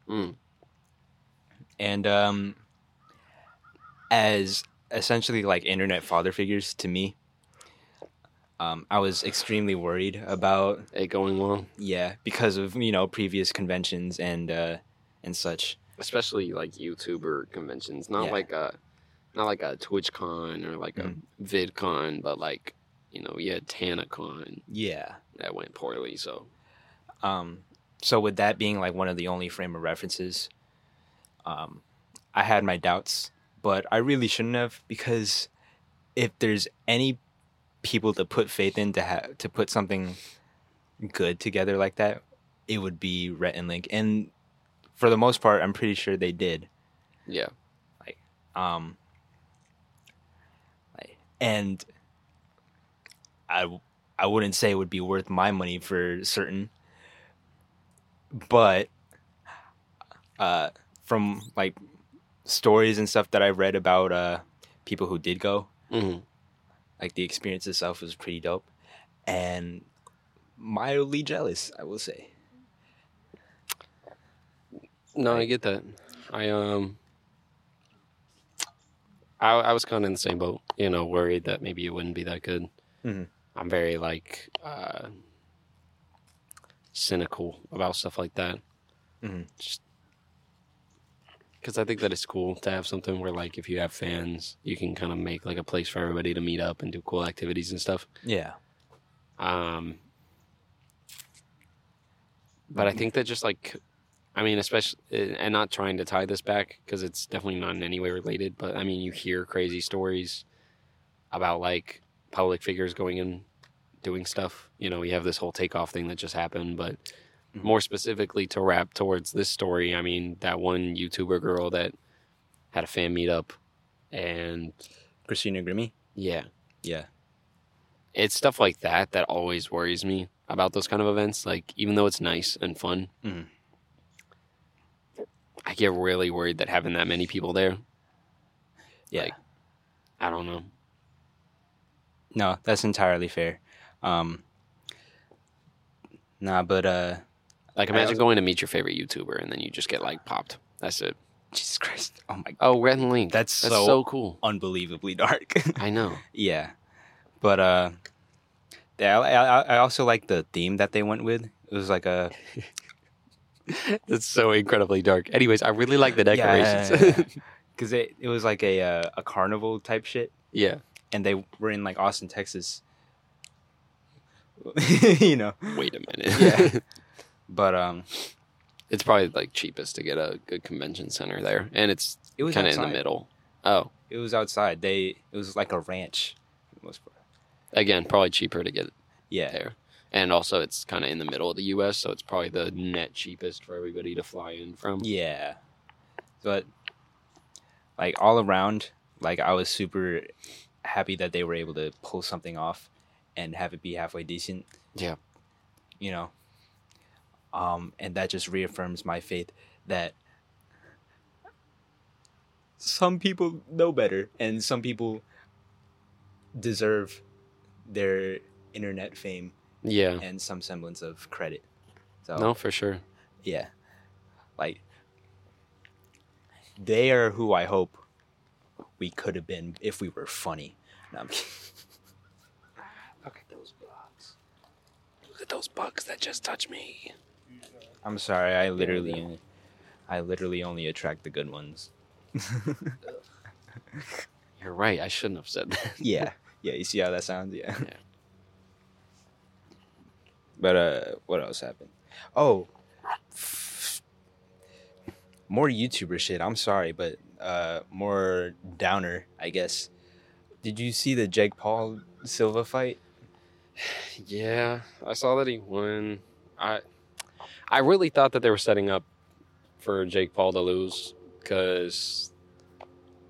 mm, and um, as essentially like internet father figures to me, um, I was extremely worried about it going well, yeah because of you know previous conventions and uh, and such. especially like YouTuber conventions. Not Yeah. like a not like a TwitchCon or like Mhm. a VidCon, but like you know, you had TanaCon Yeah. that went poorly. So Um, so with that being like one of the only frame of references, um, I had my doubts, but I really shouldn't have because if there's any people to put faith in to have to put something good together like that, it would be Rhett and Link, and for the most part, I'm pretty sure they did. yeah, Like, Um, like, and I I wouldn't say it would be worth my money for certain, but uh, from like stories and stuff that I've read about uh, people who did go, hmm like the experience itself was pretty dope, and mildly jealous, I will say. no, I get that. I um. I, I was kind of in the same boat, you know, worried that maybe it wouldn't be that good. Mhm. I'm very like uh, cynical about stuff like that. Mhm. Just because I think that it's cool to have something where, like, if you have fans, you can kind of make like a place for everybody to meet up and do cool activities and stuff. Yeah. Um, but I think that just like, I mean, especially, and not trying to tie this back because it's definitely not in any way related, but I mean, you hear crazy stories about like public figures going and doing stuff. You know, we have this whole takeoff thing that just happened, but Mhm. more specifically to wrap towards this story, I mean, that one YouTuber girl that had a fan meetup and Christina Grimmie. yeah, Yeah. it's stuff like that that always worries me about those kind of events. Like, even though it's nice and fun, Mhm. I get really worried that having that many people there, Yeah. Like- I don't know. No, that's entirely fair. Um, nah, but uh, Like, imagine also- going to meet your favorite YouTuber and then you just get like popped. That's it. Jesus Christ! Oh my, God. Oh, Rhett and Link. That's That's so- so cool. unbelievably dark. <laughs> I know. yeah, but uh, yeah, I, I, I also like the theme that they went with. It was like a <laughs> That's so incredibly dark. Anyways, I really like the decorations. Yeah, because <laughs> it it was like a uh, a carnival type shit, yeah. And they were in like Austin, Texas. <laughs> you know, Wait a minute. Yeah. <laughs> but um It's probably like cheapest to get a good convention center there, and it's It was kind of in the middle. Oh, It was outside. They it was like a ranch. most part. again, probably cheaper to get Yeah. there, and also it's kind of in the middle of the U.S., so it's probably the net cheapest for everybody to fly in from. Yeah. But like all around, like I was super happy that they were able to pull something off and have it be halfway decent. Yeah. You know. Um and that just reaffirms my faith that some people know better and some people deserve their internet fame Yeah, and some semblance of credit. So no, for sure. yeah. Like they are who I hope we could have been if we were funny. No, I'm kidding. <laughs> Look at those bugs. Look at those bugs that just touched me. I'm sorry. I literally, I literally only attract the good ones. <laughs> You're right. I shouldn't have said that. yeah, <laughs> yeah. You see how that sounds? Yeah. Yeah. But uh, what else happened? Oh, more YouTuber shit. I'm sorry, but uh, more downer, I guess. Did you see the Jake Paul Silva fight? <sighs> Yeah, I saw that he won. I I really thought that they were setting up for Jake Paul to lose because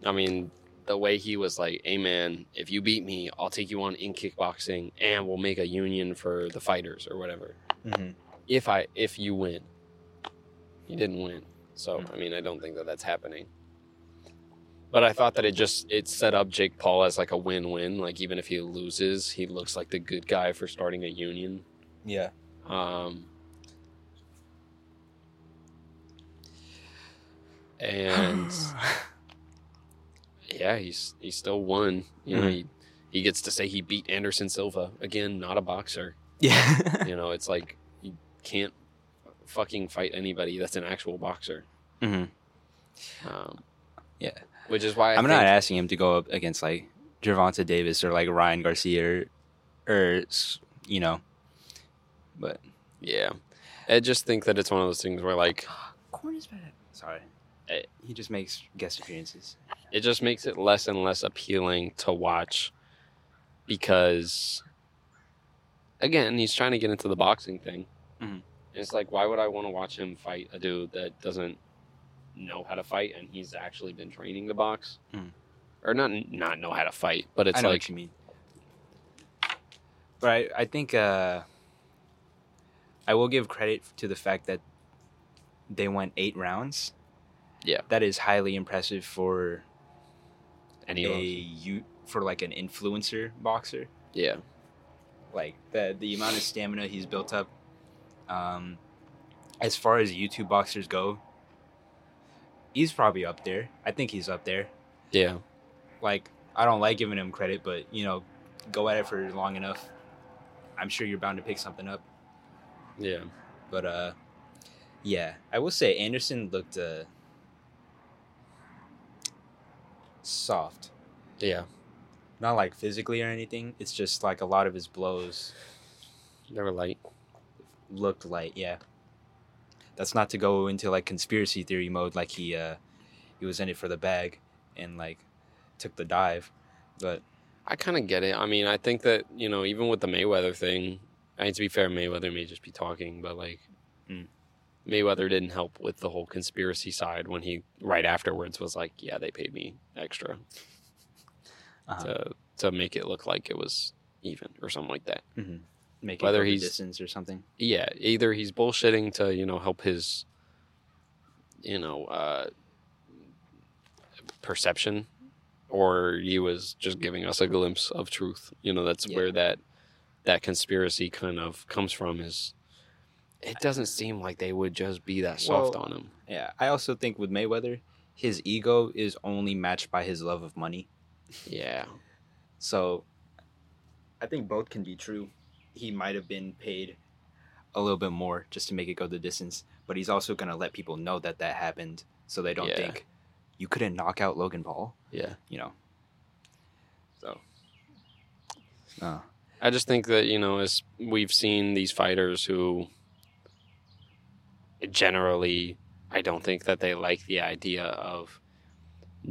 I mean the way he was like, "Hey man, if you beat me, I'll take you on in kickboxing and we'll make a union for the fighters or whatever." Mm-hmm. If I if you win, he didn't win, so I mean I don't think that that's happening. But I thought that it just it set up Jake Paul as like a win-win. Like even if he loses, he looks like the good guy for starting a union. Yeah. Um, and <sighs> yeah, he's he still won. You know, Mhm. he he gets to say he beat Anderson Silva again, not a boxer. yeah. You know, it's like you can't fucking fight anybody that's an actual boxer. hmm Um, Yeah. which is why I I'm think, not asking him to go up against like Gervonta Davis or like Ryan Garcia or, or you know, but Yeah, I just think that it's one of those things where like Corn is bad. Sorry, Eh. he just makes guest appearances. it just makes it less and less appealing to watch because again he's trying to get into the boxing thing Mhm. it's like why would i want to watch him fight a dude that doesn't know how to fight and he's actually been training the box Mhm. or not not know how to fight but it's I know like what you mean. But I, I think uh, I will give credit to the fact that they went eight rounds. Yeah. that is highly impressive for any a you for like an influencer boxer. yeah like the the amount of stamina he's built up. Um, as far as YouTube boxers go, he's probably up there. I think he's up there. yeah Like I don't like giving him credit, but you know, go at it for long enough. I'm sure you're bound to pick something up. yeah But uh, yeah, I will say Anderson looked uh soft. yeah Not like physically or anything. It's just like a lot of his blows they were light looked light yeah that's not to go into like conspiracy theory mode like he uh he was in it for the bag and like took the dive but I kind of get it. I mean, I think that you know, even with the Mayweather thing, I mean, to be fair, Mayweather may just be talking, but like, Mm. Mayweather didn't help with the whole conspiracy side when he right afterwards was like, "Yeah, they paid me extra uh to to make it look like it was even or something like that." Make whether it go he's- distance or something Yeah, either he's bullshitting to you know help his, you know, uh, perception, or he was just giving us a glimpse of truth. You know, that's Yeah. where that that conspiracy kind of comes from. Is it doesn't seem like they would just be that soft Well- on him. yeah i also think with mayweather his ego is only matched by his love of money Yeah, so i think both can be true he might have been paid a little bit more just to make it go the distance but he's also going to let people know that that happened so they don't Yeah. think you couldn't knock out logan paul yeah. you know. So, uh, I just think that you know, as we've seen these fighters who generally, I don't think that they like the idea of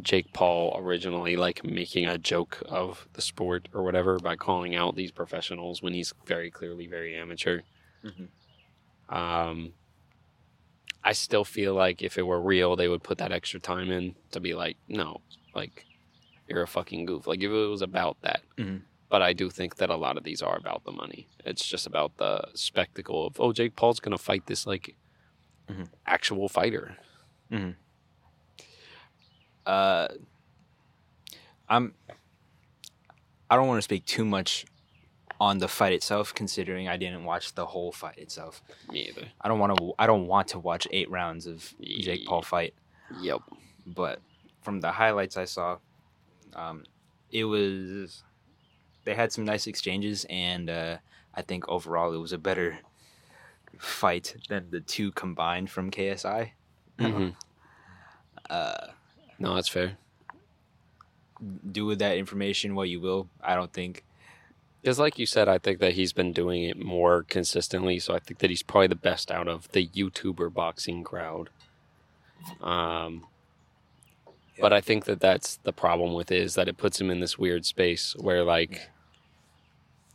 Jake Paul originally like making a joke of the sport or whatever by calling out these professionals when he's very clearly very amateur. Mhm. Um, I still feel like if it were real, they would put that extra time in to be like, no, like you're a fucking goof. Like if it was about that. Mhm. But I do think that a lot of these are about the money. It's just about the spectacle of oh, Jake Paul's gonna fight this like Mhm. actual fighter. Uh, I'm. I don't want to speak too much on the fight itself, considering I didn't watch the whole fight itself. Me either. I don't want to. I don't want to watch eight rounds of Jake Paul fight. Yep. but from the highlights I saw, um, it was they had some nice exchanges, and uh, I think overall it was a better fight than the two combined from KSI. hmm Uh, No, that's fair. do with that information what you will. I don't think. Because, like you said, I think that he's been doing it more consistently. So I think that he's probably the best out of the YouTuber boxing crowd. Um, but I think that that's the problem with it is that it puts him in this weird space where, like,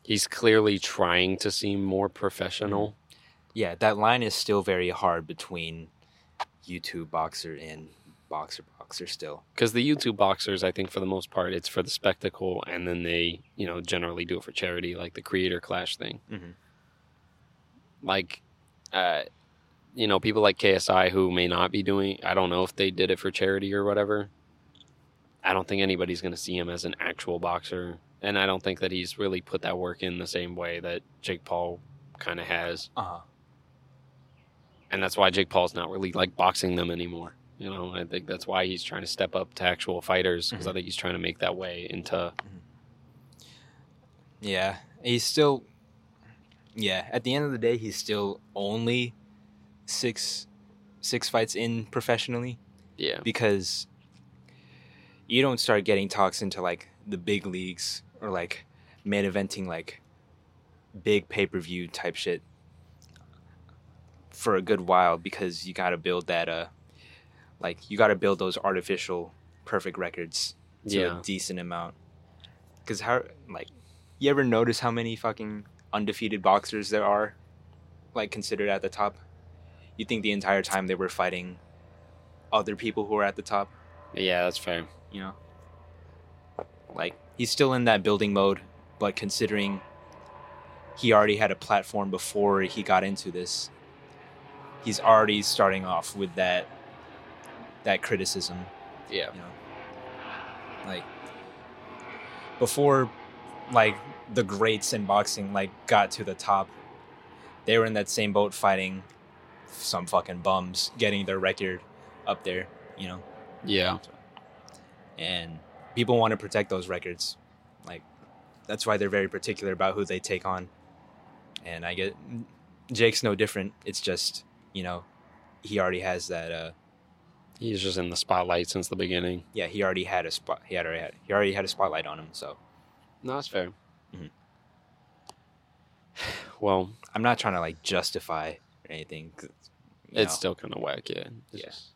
he's clearly trying to seem more professional. Yeah, that line is still very hard between YouTube boxer and boxer boxer. Still, Because the YouTube boxers, I think for the most part, it's for the spectacle, and then they, you know, generally do it for charity, like the Creator Clash thing. Mhm. Like, uh, you know, people like KSI who may not be doing. I don't know if they did it for charity or whatever. I don't think anybody's going to see him as an actual boxer, and I don't think that he's really put that work in the same way that Jake Paul kind of has, uh huh. and that's why Jake Paul's not really like boxing them anymore. You know, I think that's why he's trying to step up to actual fighters because I think he's trying to make that way into Yeah, he's still. Yeah, at the end of the day, he's still only six six fights in professionally yeah. because you don't start getting talks into like the big leagues or like main eventing like big pay per view type shit for a good while because you got to build that uh like you got to build those artificial perfect records to Yeah. a decent amount because how like you ever notice how many fucking undefeated boxers there are like considered at the top you think the entire time they were fighting other people who are at the top Yeah, that's fair. you know like he's still in that building mode but considering he already had a platform before he got into this he's already starting off with that that criticism Yeah. you know? Like before like the greats in boxing like got to the top they were in that same boat fighting some fucking bums getting their record up there you know? Yeah. and people want to protect those records. Like that's why they're very particular about who they take on. And i get jake's no different. It's just you know he already has that uh He's just in the spotlight since the beginning. yeah he already had a spot he had already had he already had a spotlight on him so No, that's fair. Mhm. <sighs> Well, i'm not trying to like justify anything it's know, still kind of whack, yeah. It's Yeah. just-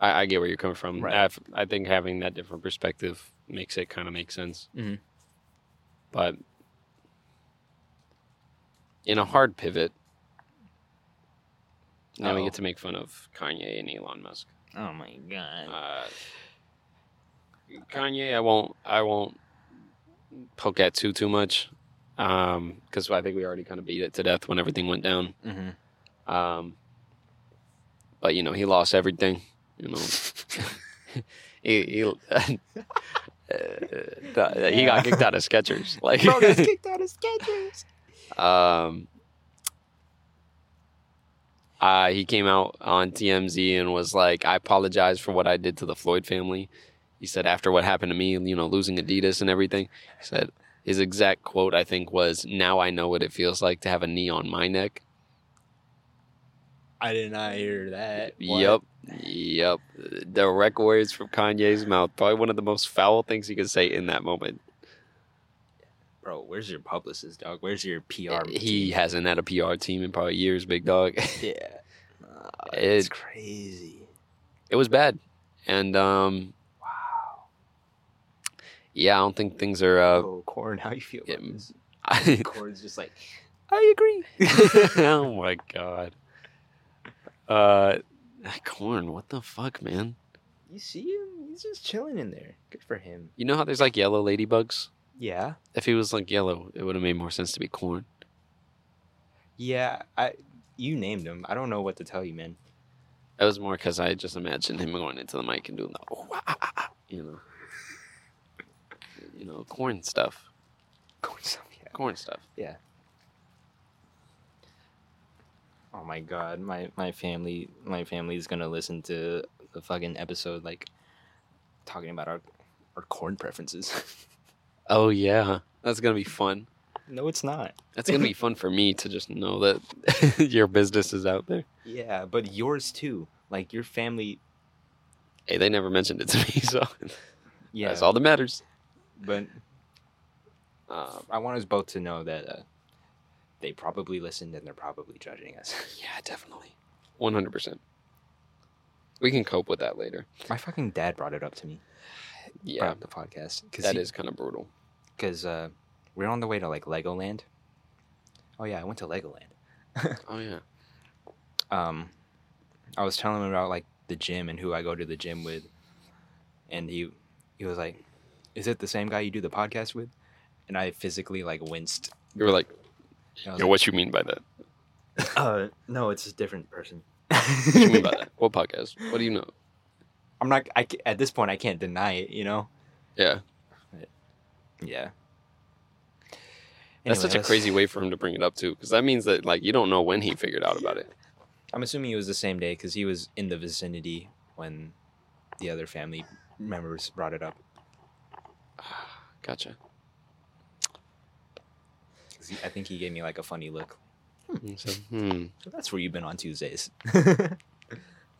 I, I get where you're coming from. Right. I, I think having that different perspective makes it kind of make sense. Mhm. But in a hard pivot, now we get to make fun of Kanye and Elon Musk. oh my god Uh, Kanye, I won't, I won't poke at too too much, because I think we already kind of beat it to death when everything went down. hmm Um, but you know, he lost everything. You know, <laughs> he he, <laughs> uh, he got kicked out of Skechers. Like, bro got <laughs> kicked out of Skechers um, uh, he came out on TMZ and was like, "I apologize for what I did to the Floyd family." He said after what happened to me, you know, losing Adidas and everything. He said his exact quote, I think, was, "Now I know what it feels like to have a knee on my neck." i did not hear that What? Yep. Yep. Direct words from Kanye's mouth. Probably one of the most foul things he could say in that moment. Bro where's your publicist dog where's your pr He hasn't had a PR team in probably years, big dog. yeah <laughs> It's It- crazy. It was bad, and um, Wow. yeah, I don't think things are. Uh, oh, corn, how you feel about this? I, <laughs> Corn's just like, I agree. <laughs> oh my god. Uh, corn. What the fuck, man? You see him? He's just chilling in there. Good for him. You know how there's like yellow ladybugs? Yeah. If he was like yellow, it would have made more sense to be corn. Yeah. I. You named him. I don't know what to tell you, man. That was more because I just imagined him going into the mic and doing the, oh, ah, ah, ah, you know, you know, corn stuff, Corn stuff. Yeah. corn stuff. Yeah. Oh my god, my my family my family is gonna listen to the fucking episode like talking about our our corn preferences. <laughs> Oh yeah, that's gonna be fun. no, it's not. That's gonna be fun <laughs> for me to just know that <laughs> your business is out there. Yeah, but yours too. Like your family. Hey, they never mentioned it to me, <laughs> so Yeah. that's all that matters. But Uh, I want us both to know that uh, they probably listened and they're probably judging us. yeah, definitely, one hundred percent. We can cope with that later. my fucking dad brought it up to me. <sighs> Yeah, the podcast. Cause that is kind of brutal. Because uh, we're on the way to like Legoland. Oh yeah, I went to Legoland. <laughs> Oh yeah. um, I was telling him about like the gym and who I go to the gym with, and he he was like, "Is it the same guy you do the podcast with?" And I physically like winced. You were like, I you know, what you mean by that? <laughs> uh, no, it's a different person. What you mean by <laughs> that? What podcast? What do you know? I'm not. I ca- at this point I can't deny it. You know. Yeah, Yeah. that's such a crazy way for him to bring it up too, because that means that like you don't know when he figured out about it. I'm assuming it was the same day because he was in the vicinity when the other family members brought it up. <sighs> Gotcha. he- I think he gave me like a funny look. So, hmm. So that's where you've been on Tuesdays. <laughs>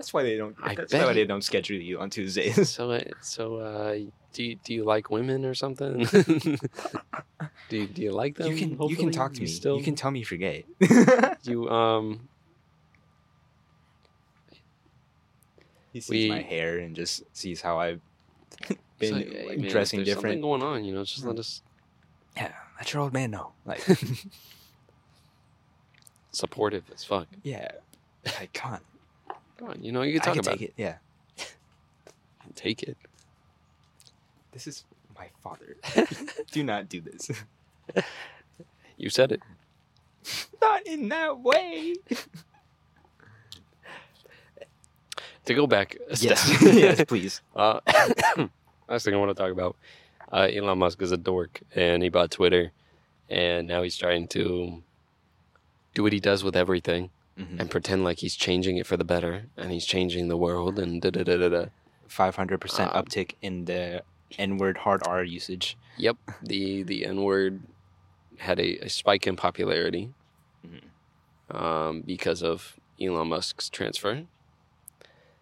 that's why they don't. I that's bet why they don't schedule you on Tuesdays. So, uh, so uh, do you, do you like women or something? <laughs> do you, do you like them? you can you can talk to me. Still, You can tell me if you're gay. <laughs> you um. he sees We- my hair and just sees how I've <laughs> been so, hey, like, man, dressing different. Something going on, you know. Just let us Yeah, let your old man know. Like, supportive as fuck. yeah, like come on, Come on, you know you can I talk can about take it. Yeah, <laughs> Take it. this is my father. <laughs> <laughs> do not do this. You said it. not in that way. To go back a step. Yes, yes, please. Uh, <coughs> last thing I want to talk about uh, Elon Musk is a dork and he bought Twitter and now he's trying to do what he does with everything Mhm. and pretend like he's changing it for the better and he's changing the world and da da da da da. Five hundred percent Um, uptick in the N-word hard R usage. Yep, the the N word had a, a spike in popularity Mhm. um, because of Elon Musk's transfer.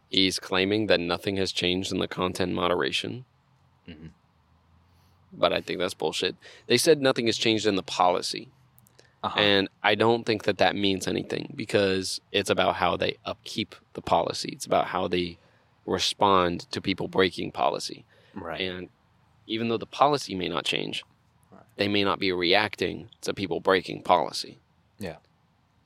He's claiming that nothing has changed in the content moderation. Mhm. But I think that's bullshit. They said nothing has changed in the policy. Uh-huh. And I don't think that that means anything because it's about how they upkeep the policy. It's about how they respond to people breaking policy. right. And even though the policy may not change, Right. they may not be reacting to people breaking policy. Yeah.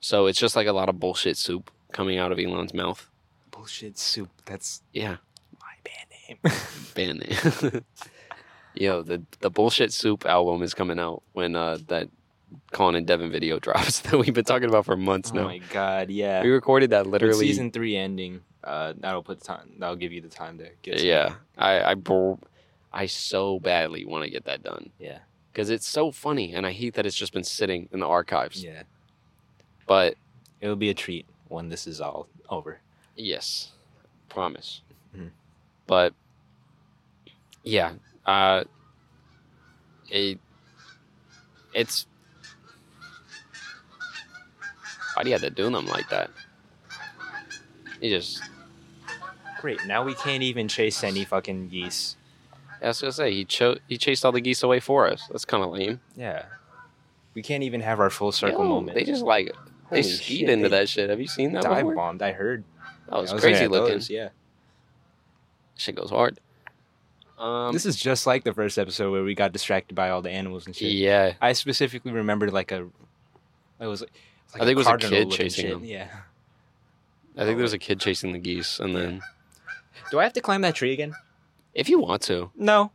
So it's just like a lot of bullshit soup coming out of Elon's mouth. Bullshit soup. That's Yeah, my band name. <laughs> band name. <laughs> Yo, the the bullshit soup album is coming out when uh, that Colin and Devin video <laughs> drops that we've been talking about for months oh now. Oh my god, yeah. We recorded that With literally. season three ending. Uh, that'll put time. That'll give you the time to get. yeah. I I I so badly want to get that done Yeah. because it's so funny, and I hate that it's just been sitting in the archives. Yeah. But It'll be a treat when this is all over. yes, promise. Mhm. But yeah, uh, it it's why do you have to do them like that? You just Great. Now we can't even chase any fucking geese. I was gonna say he cho- he chased all the geese away for us. That's kind of lame. Yeah. We can't even have our full circle Yo, moment. They just like they Holy skied shit, into they that shit. Have you seen that dive before? bombed. I heard. That was I was crazy looking looking. those, yeah. Shit goes hard. Um, this is just like the first episode where we got distracted by all the animals and shit. yeah. I specifically remembered like a, it was, like I think it was a kid chasing shit. them. Yeah. I think there was a kid chasing the geese, and then Do I have to climb that tree again? if you want to, No.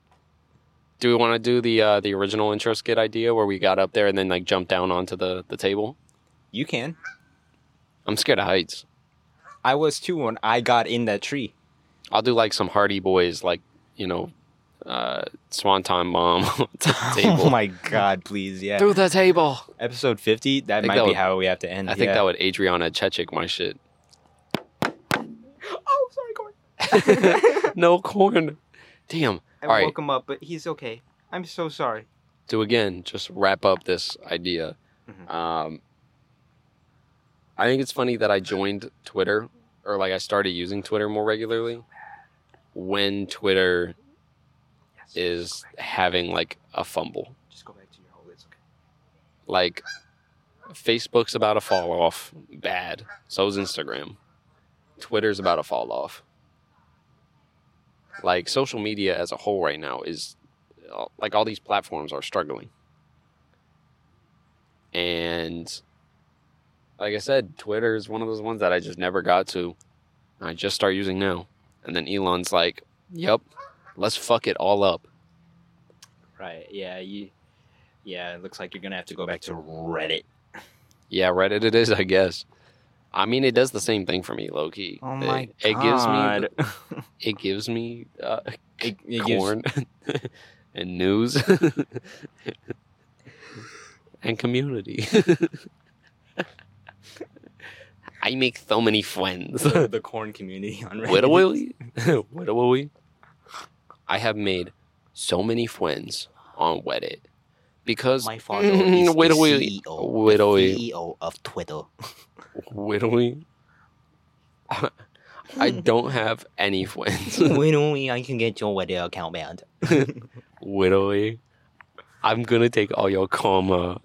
do we want to do the uh, the original intro skit idea where we got up there and then like jumped down onto the the table? You can. I'm scared of heights. I was too when I got in that tree. I'll do like some Hardy Boys, like you know, uh, Swanton Bomb <laughs> <laughs> table. Oh my god, please, yeah. Through the table. Episode 50, that might that be would- how we have to end. I think yeah. that would Adriana Chechik my shit. <laughs> Oh, sorry, Corey. no corn. Damn. I All right. woke him up, but he's okay. I'm so sorry. to again just wrap up this idea. Mhm. Um, I think it's funny that I joined Twitter or like I started using Twitter more regularly when Twitter is having like a fumble. Just go back to your hole. It's okay. Like Facebook's about to fall off bad. So is Instagram. Twitter's about to fall off. Like social media as a whole right now is uh, like all these platforms are struggling. And like I said, Twitter is one of those ones that I just never got to. I just start using now. And then Elon's like, "Yep, let's fuck it all up." Right. Yeah. You. Yeah. It looks like you're gonna have to go back to Reddit. Yeah, Reddit it is, I guess. I mean, it does the same thing for me, low key. Oh it, my it gives me god. <laughs> it gives me uh, it, it gives- corn <laughs> and news <laughs> and community. I make so many friends. the, the corn community on Reddit. Literally, literally, I have made so many friends on Reddit because My father <laughs> is the CEO, literally, CEO of Twitter. <laughs> literally, <laughs> I don't have any friends. Literally, I can get your Reddit account banned. literally, I'm gonna take all your karma.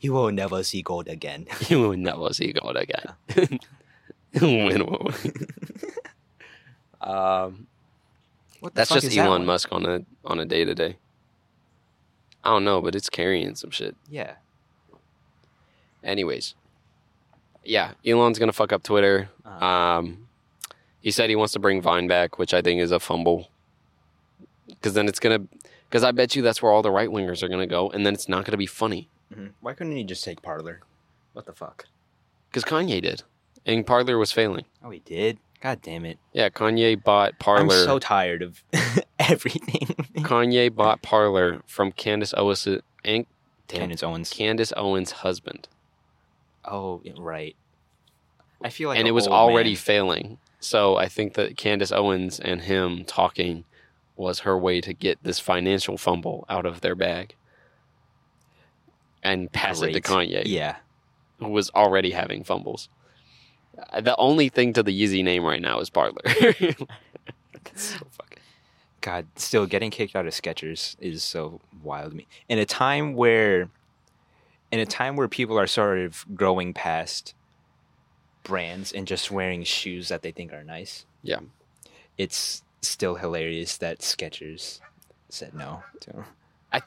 You will never see gold again. You will never see gold again. Literally. Um, What the that's fuck just is that Elon one? Musk on a on a day to day. I don't know, but it's carrying some shit. Yeah. Anyways, yeah, Elon's gonna fuck up Twitter. Uh, Um, he said he wants to bring Vine back, which I think is a fumble. Because then it's gonna, because I bet you that's where all the right wingers are gonna go, and then it's not gonna be funny. mhm. Why couldn't he just take Parler? What the fuck? Because Kanye did, and Parler was failing. Oh, he did. God damn it. Yeah, Kanye bought Parler. I'm so tired of <laughs> everything. Kanye bought Parler from Candace Owens and Candace Owens. Candace Owens' husband, Oh, right. I feel like and it was already man. failing. So I think that Candace Owens and him talking was her way to get this financial fumble out of their bag and pass it to Kanye, Yeah. who was already having fumbles. Uh, The only thing to the Yeezy name right now is Parler. <laughs> so fucking. God, still getting kicked out of Skechers is so wild to me. In a time where, in a time where people are sort of growing past brands and just wearing shoes that they think are nice. Yeah. it's still hilarious that Skechers said no to. I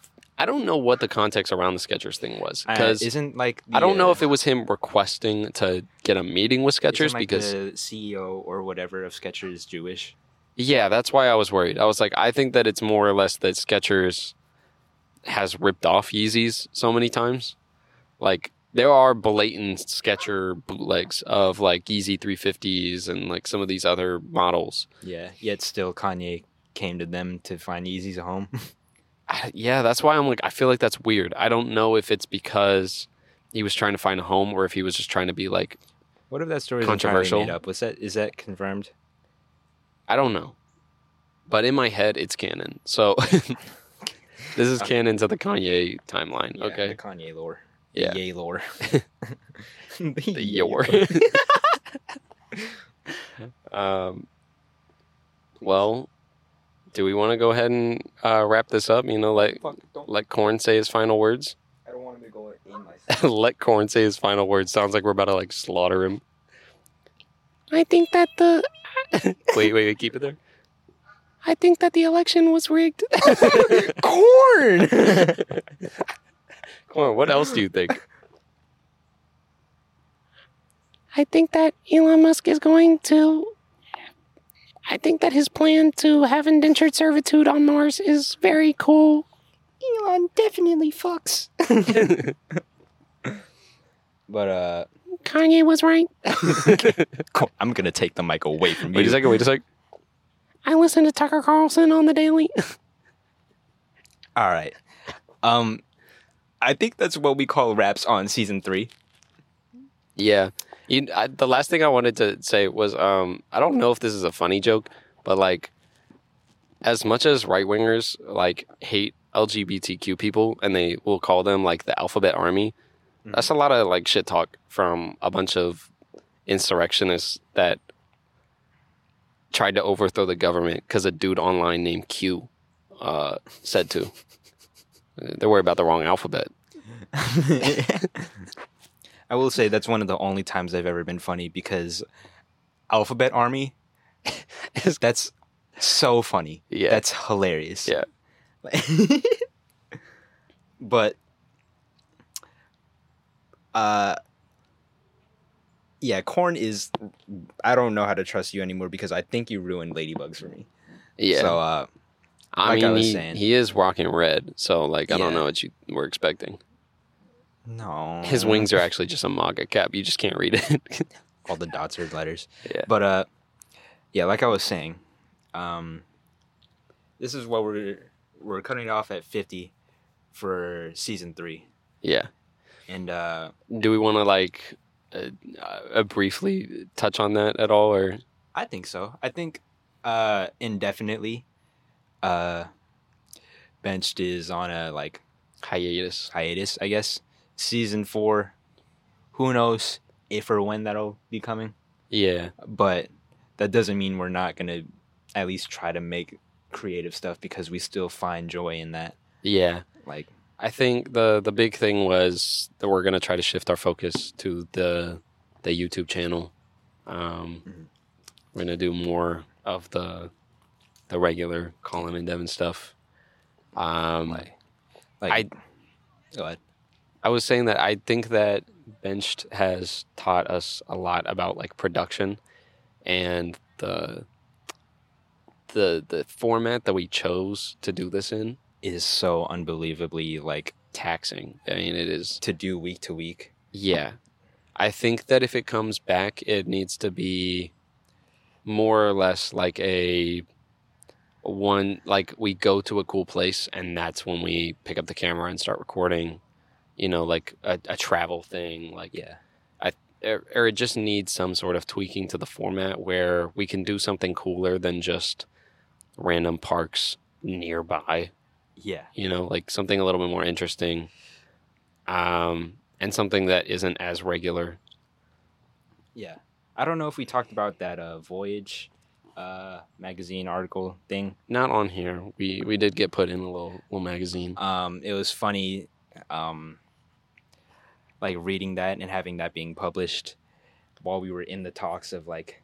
don't know what the context around the Skechers thing was Uh, because isn't like I don't know the, if it was him requesting to get a meeting with Skechers like, because the CEO or whatever of Skechers is Jewish. yeah, that's why I was worried. I was like, I think that it's more or less that Skechers has ripped off Yeezys so many times. Like there are blatant Sketcher bootlegs of like Yeezy 350s and like some of these other models. Yeah, yet still Kanye came to them to find Yeezy's a home. <laughs> Yeah, that's why I'm like, I feel like that's weird. I don't know if it's because he was trying to find a home or if he was just trying to be like, what if that story is Controversial. made up? Was that is that confirmed? I don't know. But in my head, it's canon. So <laughs> this is canon to the Kanye timeline. Yeah, okay. the Kanye lore. Yeah. <laughs> <laughs> the Ye lore. The your. um, well, do we want to go ahead and uh, wrap this up? You know, let Fuck, let Corn say his final words. I don't want him to go in myself. <laughs> let Corn say his final words. Sounds like we're about to like slaughter him. I think that the <laughs> wait, wait, wait, keep it there. I think that the election was rigged. <laughs> Corn. Come on, what else do you think? I think that Elon Musk is going to. I think that his plan to have indentured servitude on Mars is very cool. Elon definitely fucks. <laughs> but uh, Kanye was right. <laughs> co- I'm gonna take the mic away from you. Wait you. a second, wait a sec. I listened to Tucker Carlson on the daily. <laughs> All right. Um, I think that's what we call raps on season three. Yeah. You, I, the last thing I wanted to say was um, I don't know if this is a funny joke, but like, as much as right wingers like hate LGBTQ people and they will call them like the alphabet army, that's a lot of like shit talk from a bunch of insurrectionists that tried to overthrow the government because a dude online named Q uh, said to. They're worried about the wrong alphabet. <laughs> <laughs> I will say that's one of the only times I've ever been funny because Alphabet Army, <laughs> that's so funny. Yeah. That's hilarious. Yeah. <laughs> but uh yeah, corn is I don't know how to trust you anymore because I think you ruined ladybugs for me. Yeah. So uh I Like I mean, was he, saying. he is rocking red, so like I don't know what you were expecting. No. His wings are actually just a MAGA cap. You just can't read it. <laughs> all the dots are letters. yeah. But uh yeah, like I was saying, um this is what we're we're cutting off at 50 for season 3. Yeah. And uh Do we want to like uh, uh, briefly touch on that at all, or I think so. I think uh indefinitely uh benched is on a like hiatus? hiatus, I guess. Season 4 who knows if or when that'll be coming, Yeah. but that doesn't mean we're not going to at least try to make creative stuff because we still find joy in that. Yeah. Like I think the the big thing was that we're gonna try to shift our focus to the the YouTube channel. Um, Mhm. We're gonna do more of the the regular Colin and Devin stuff. Um, like like I go ahead. I was saying that I think that Benched has taught us a lot about like production and the the the format that we chose to do this in is so unbelievably like taxing. I mean, it is to do week to week. Yeah. I think that if it comes back, it needs to be more or less like a one like we go to a cool place and that's when we pick up the camera and start recording you know like a, a travel thing like Yeah. or, or it just needs some sort of tweaking to the format where we can do something cooler than just random parks nearby Yeah. you know, like something a little bit more interesting, um, and something that isn't as regular. Yeah. I don't know if we talked about that uh Voyage uh magazine article thing. Not on here. We we did get put in a little little magazine. Um it was funny um like reading that and having that being published while we were in the talks of like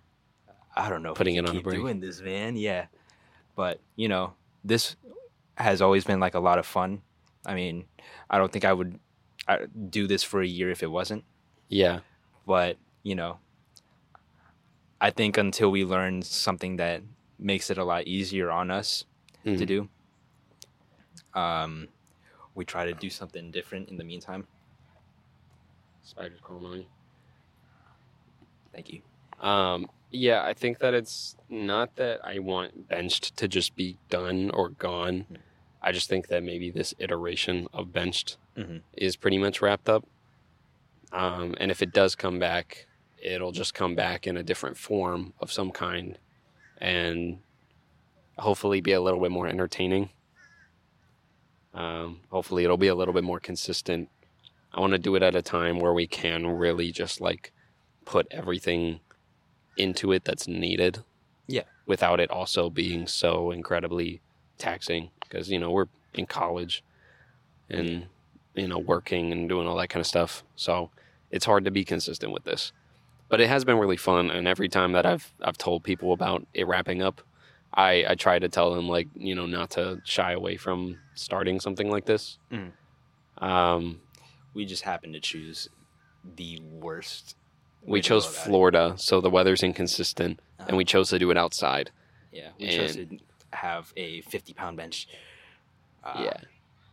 I don't know Putting it on a keep break. doing this, man. Yeah. But, you know, this has always been like a lot of fun. I mean, I don't think I would do this for a year if it wasn't. Yeah, but you know i think until we learn something that makes it a lot easier on us to Mhm. do um we try to do something different in the meantime spiders crawling on you. thank you Um, yeah, I think that it's not that I want benched to just be done or gone. I just think that maybe this iteration of benched Mhm. is pretty much wrapped up. Um, and if it does come back, it'll just come back in a different form of some kind, and hopefully be a little bit more entertaining. Um, hopefully, it'll be a little bit more consistent. I want to do it at a time where we can really just like put everything into it that's needed. Yeah. Without it also being so incredibly taxing because you know we're in college and you know working and doing all that kind of stuff. So it's hard to be consistent with this. but it has been really fun. And every time that I've I've told people about it wrapping up, I I try to tell them like you know not to shy away from starting something like this. Mhm. Um, We just happened to choose the worst. we chose. Florida, so the weather's inconsistent, Uh-huh. and we chose to do it outside. Yeah, we chose to have a 50 pound bench. Uh, yeah,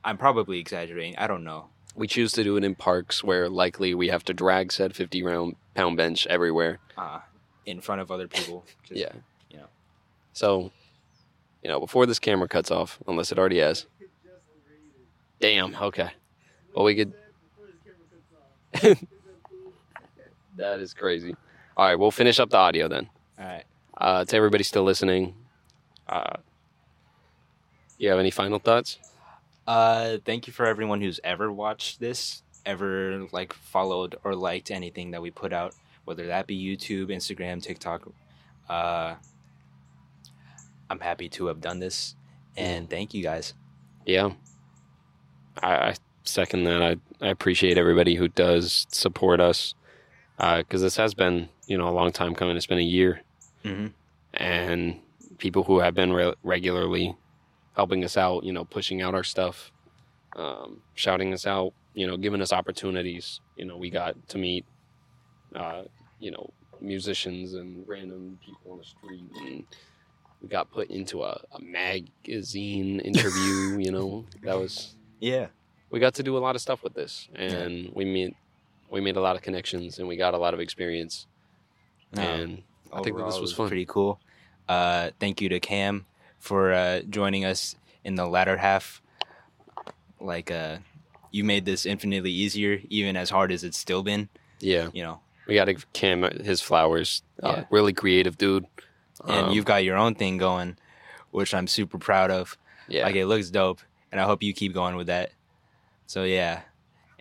I'm probably exaggerating. I don't know. we choose to do it in parks where likely we have to drag said fifty round pound bench everywhere. Uh, in front of other people. Just- yeah, you know. So, you know, before this camera cuts off, unless it already has. Damn. Okay. Well, we could. <laughs> that is crazy. All right, we'll finish up the audio then. All right. Uh, to everybody still listening, uh, you have any final thoughts? Uh, thank you for everyone who's ever watched this, ever like followed or liked anything that we put out, whether that be YouTube, Instagram, TikTok. Uh, I'm happy to have done this, and thank you guys. Yeah. I, I second that. I, I appreciate everybody who does support us because this has been, you know, a long time coming. It's been a year. Mm-hmm. and people who have been re- regularly helping us out, you know, pushing out our stuff, um, shouting us out, you know, giving us opportunities. You know, we got to meet, uh, you know, musicians and random people on the street, and we got put into a, a magazine interview. you know, that was <laughs> Yeah. We got to do a lot of stuff with this, and we made we made a lot of connections, and we got a lot of experience, and I think that this was fun. Pretty cool. Uh, thank you to Cam for uh, joining us in the latter half. Like, uh, you made this infinitely easier, even as hard as it's still been. yeah. You know, We got to give Cam his flowers. Uh, Yeah. really creative dude. and Um, you've got your own thing going, which I'm super proud of. yeah, Like, it looks dope, and I hope you keep going with that. So yeah,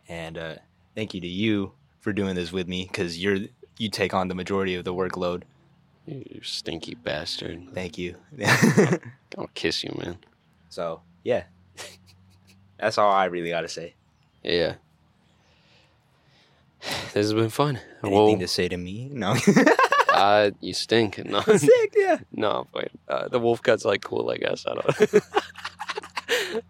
and uh, thank you to you for doing this with me because you're you take on the majority of the workload. you stinky bastard. Thank you. I'll <laughs> kiss you, man. so yeah, <laughs> that's all I really got to say. Yeah. <sighs> This has been fun. Anything Well, to say to me? No. <laughs> uh, you stink. No, Sick, yeah. no, wait. Uh, the wolf cut's like cool, I guess. I don't.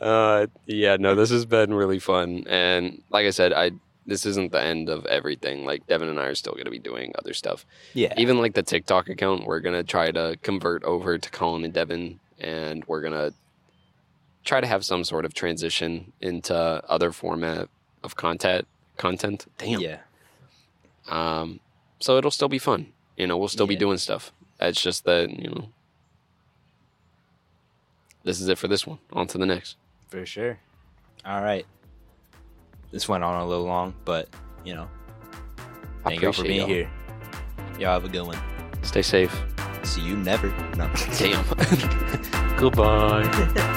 Uh, yeah, no, this has been really fun, and like I said, I this isn't the end of everything. Like Devin and I are still gonna be doing other stuff. Yeah. even like the TikTok account, we're gonna try to convert over to Colin and Devin, and we're gonna try to have some sort of transition into other format of content. Content, damn. Yeah. Um, so it'll still be fun. You know, we'll still be doing stuff. It's just that you know, this is it for this one. On to the next. For sure. All right. This went on a little long, but you know, thank y'all for being y'all. here. Y'all have a good one. Stay safe. See you never. No. <laughs> Damn. <laughs> Goodbye. <laughs>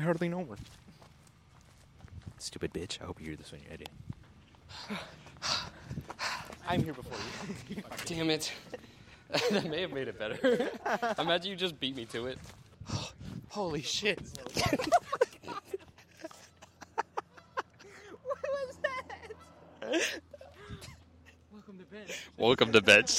I hardly know one. Stupid bitch. I hope you hear this when you're editing. I'm here before you. <laughs> Damn it. <laughs> that may have made it better. <laughs> Imagine you just beat me to it. <gasps> Holy shit. What was that? Welcome to bed. Welcome to bed.